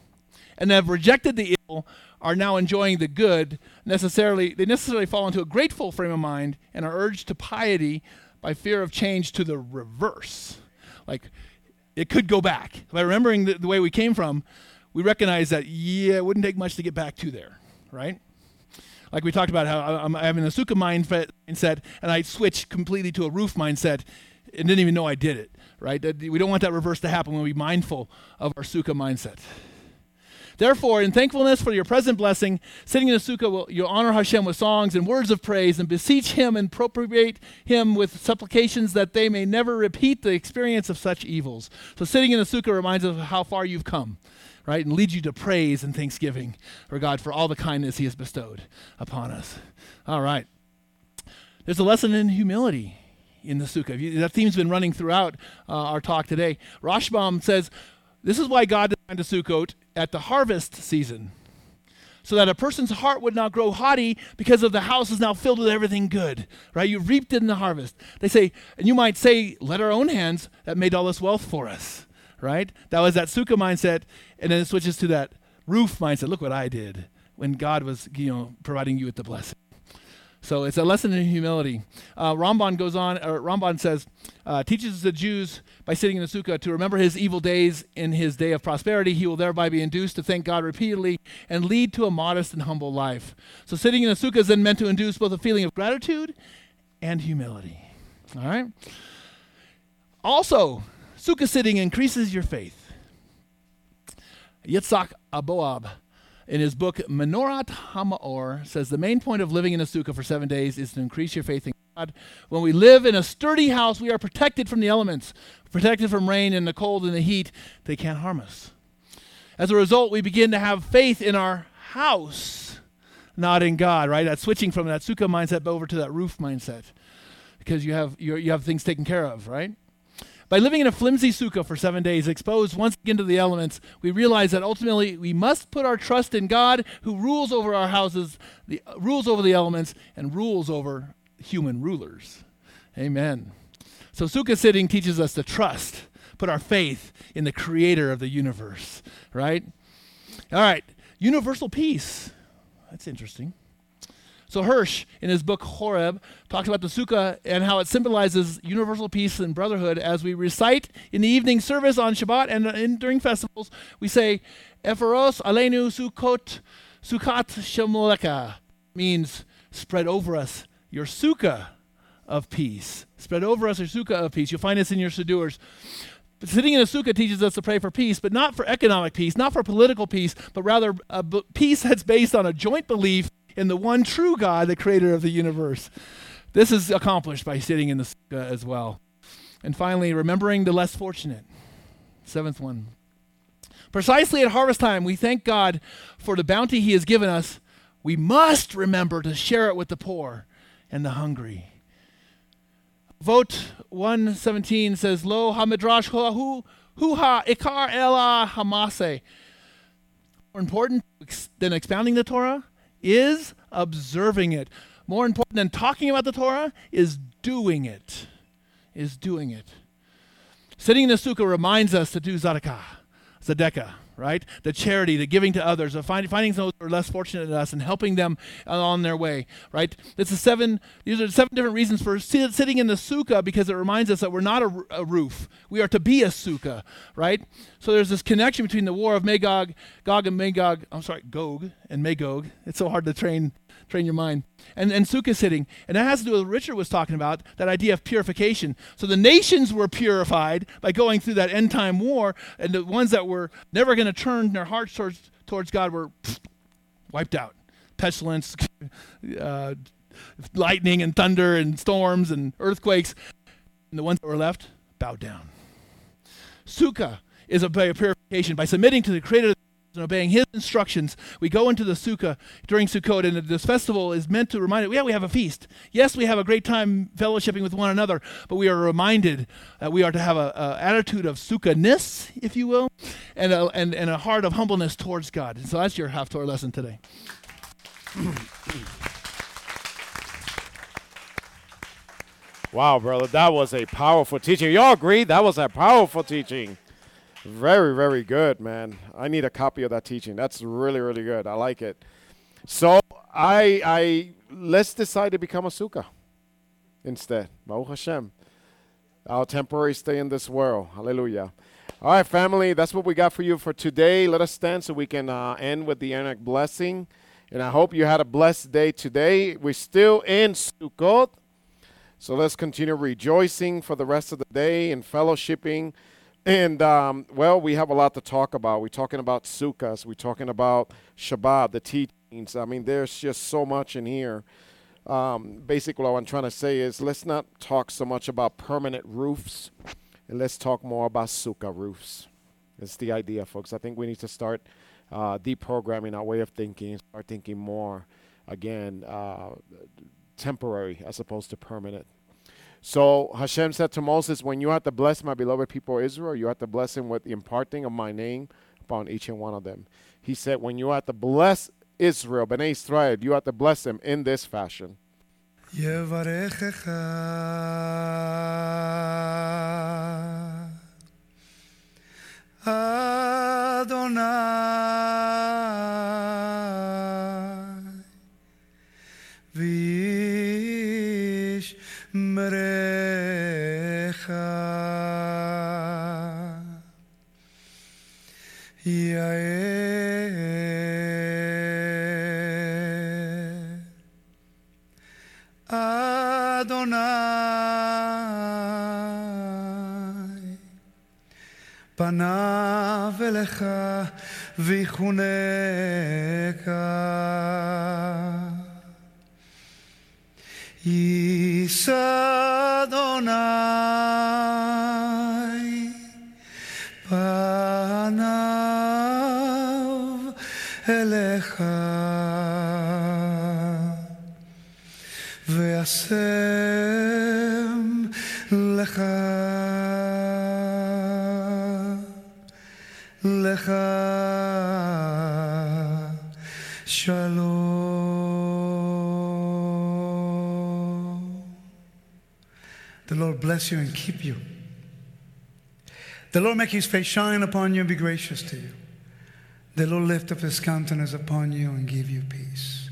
and have rejected the ill are now enjoying the good. Necessarily they necessarily fall into a grateful frame of mind and are urged to piety by fear of change to the reverse. Like it could go back. By remembering the, the way we came from we recognize that yeah it wouldn't take much to get back to there right? Like we talked about how i'm having a sukkah mindset and i switched completely to a roof mindset and didn't even know i did it right? We don't want that reverse to happen when we mindful of our sukkah mindset. Therefore, in thankfulness for your present blessing, sitting in the sukkah, you'll honor Hashem with songs and words of praise and beseech him and appropriate him with supplications that they may never repeat the experience of such evils. So, sitting in the sukkah reminds us of how far you've come, right? And lead you to praise and thanksgiving for God for all the kindness he has bestowed upon us. All right. There's a lesson in humility in the sukkah. That theme's been running throughout uh, our talk today. Rashbam says, This is why God designed a Sukkot at the harvest season, so that a person's heart would not grow haughty because of the house is now filled with everything good, right? You reaped it in the harvest. They say, and you might say, let our own hands that made all this wealth for us, right? That was that sukkah mindset, and then it switches to that roof mindset. Look what I did when God was, you know, providing you with the blessing. So it's a lesson in humility. Uh, Ramban goes on, or Ramban says, uh, teaches the Jews by sitting in the sukkah to remember his evil days in his day of prosperity. He will thereby be induced to thank God repeatedly and lead to a modest and humble life. So sitting in the sukkah is then meant to induce both a feeling of gratitude and humility. All right? Also, sukkah sitting increases your faith. Yitzhak Aboab in his book Menorat Hamaor says the main point of living in a sukkah for seven days is to increase your faith in God. When we live in a sturdy house, we are protected from the elements, protected from rain and the cold and the heat. They can't harm us. As a result, we begin to have faith in our house, not in God. Right? That switching from that sukkah mindset over to that roof mindset, because you have you have things taken care of. Right? By living in a flimsy sukkah for seven days, exposed once again to the elements, we realize that ultimately we must put our trust in God who rules over our houses, the, uh, rules over the elements, and rules over human rulers. Amen. So sukkah sitting teaches us to trust, put our faith in the creator of the universe, right? All right, universal peace. That's interesting. So Hirsch, in his book Horeb, talks about the sukkah and how it symbolizes universal peace and brotherhood. As we recite in the evening service on Shabbat and in, during festivals, we say, "Eferos alenu sukkot sukkat shemoleka," means spread over us your sukkah of peace. Spread over us your sukkah of peace. You'll find this in your sidurs. Sitting in a sukkah teaches us to pray for peace, but not for economic peace, not for political peace, but rather a b- peace that's based on a joint belief in the one true God, the creator of the universe. This is accomplished by sitting in the sukkah as well. And finally, remembering the less fortunate. Seventh one. Precisely at harvest time, we thank God for the bounty He has given us. We must remember to share it with the poor and the hungry. Avot 117 says, Lo hamidrash hu ha ikar ela hamase. More important than expounding the Torah is observing it. More important than talking about the Torah is doing it. Is doing it. Sitting in the sukkah reminds us to do tzedakah, tzedakah, right? The charity, the giving to others, of find, finding those who are less fortunate than us and helping them on their way, right? This is seven. These are seven different reasons for sitting in the sukkah because it reminds us that we're not a, a, roof. We are to be a sukkah, right? So there's this connection between the war of Magog, Gog and Magog. I'm sorry, Gog and Magog. It's so hard to train train your mind. And, and sukkah sitting. And that has to do with what Richard was talking about, that idea of purification. So the nations were purified by going through that end time war, and the ones that were never going to turn their hearts towards, towards God were pfft, wiped out. Pestilence, uh, lightning and thunder and storms and earthquakes. And the ones that were left bowed down. Sukkah is a way of purification by submitting to the Creator and obeying his instructions, we go into the sukkah during Sukkot, and this festival is meant to remind us, yeah, we have a feast. Yes, we have a great time fellowshipping with one another, but we are reminded that we are to have an attitude of sukkah-ness, if you will, and a, and, and a heart of humbleness towards God. And so that's your Haftorah lesson today. wow, brother, that was a powerful teaching. Y'all agree? That was a powerful teaching. Very, very good, man. I need a copy of that teaching. That's really, really good. I like it. So I, I let's decide to become a sukkah instead. Baruch Hashem. Our temporary stay in this world. Hallelujah. All right, family, that's what we got for you for today. Let us stand so we can uh, end with the Aaronic blessing. And I hope you had a blessed day today. We're still in Sukkot. So let's continue rejoicing for the rest of the day and fellowshipping. And, um, well, we have a lot to talk about. We're talking about Sukkahs. We're talking about Shabbat, the teachings. I mean, there's just so much in here. Um, basically, what I'm trying to say is let's not talk so much about permanent roofs and let's talk more about Sukkah roofs. That's the idea, folks. I think we need to start uh, deprogramming our way of thinking, start thinking more, again, uh, temporary as opposed to permanent. So Hashem said to Moses, When you have to bless my beloved people Israel, you have to bless them with the imparting of my name upon each and one of them. He said, When you have to bless Israel, Bnei Israel, you have to bless them in this fashion. Adonai פניו אליך ויחונך יישא bless you and keep you. The Lord make his face shine upon you and be gracious to you. The Lord lift up his countenance upon you and give you peace.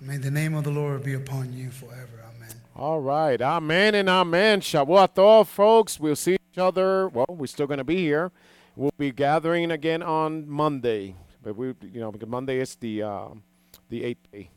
May the name of the Lord be upon you forever. Amen. All right. Amen and amen. Shavua Tov, folks. We'll see each other. Well, we're still going to be here. We'll be gathering again on Monday. But we, you know, because Monday is the uh, the eighth day.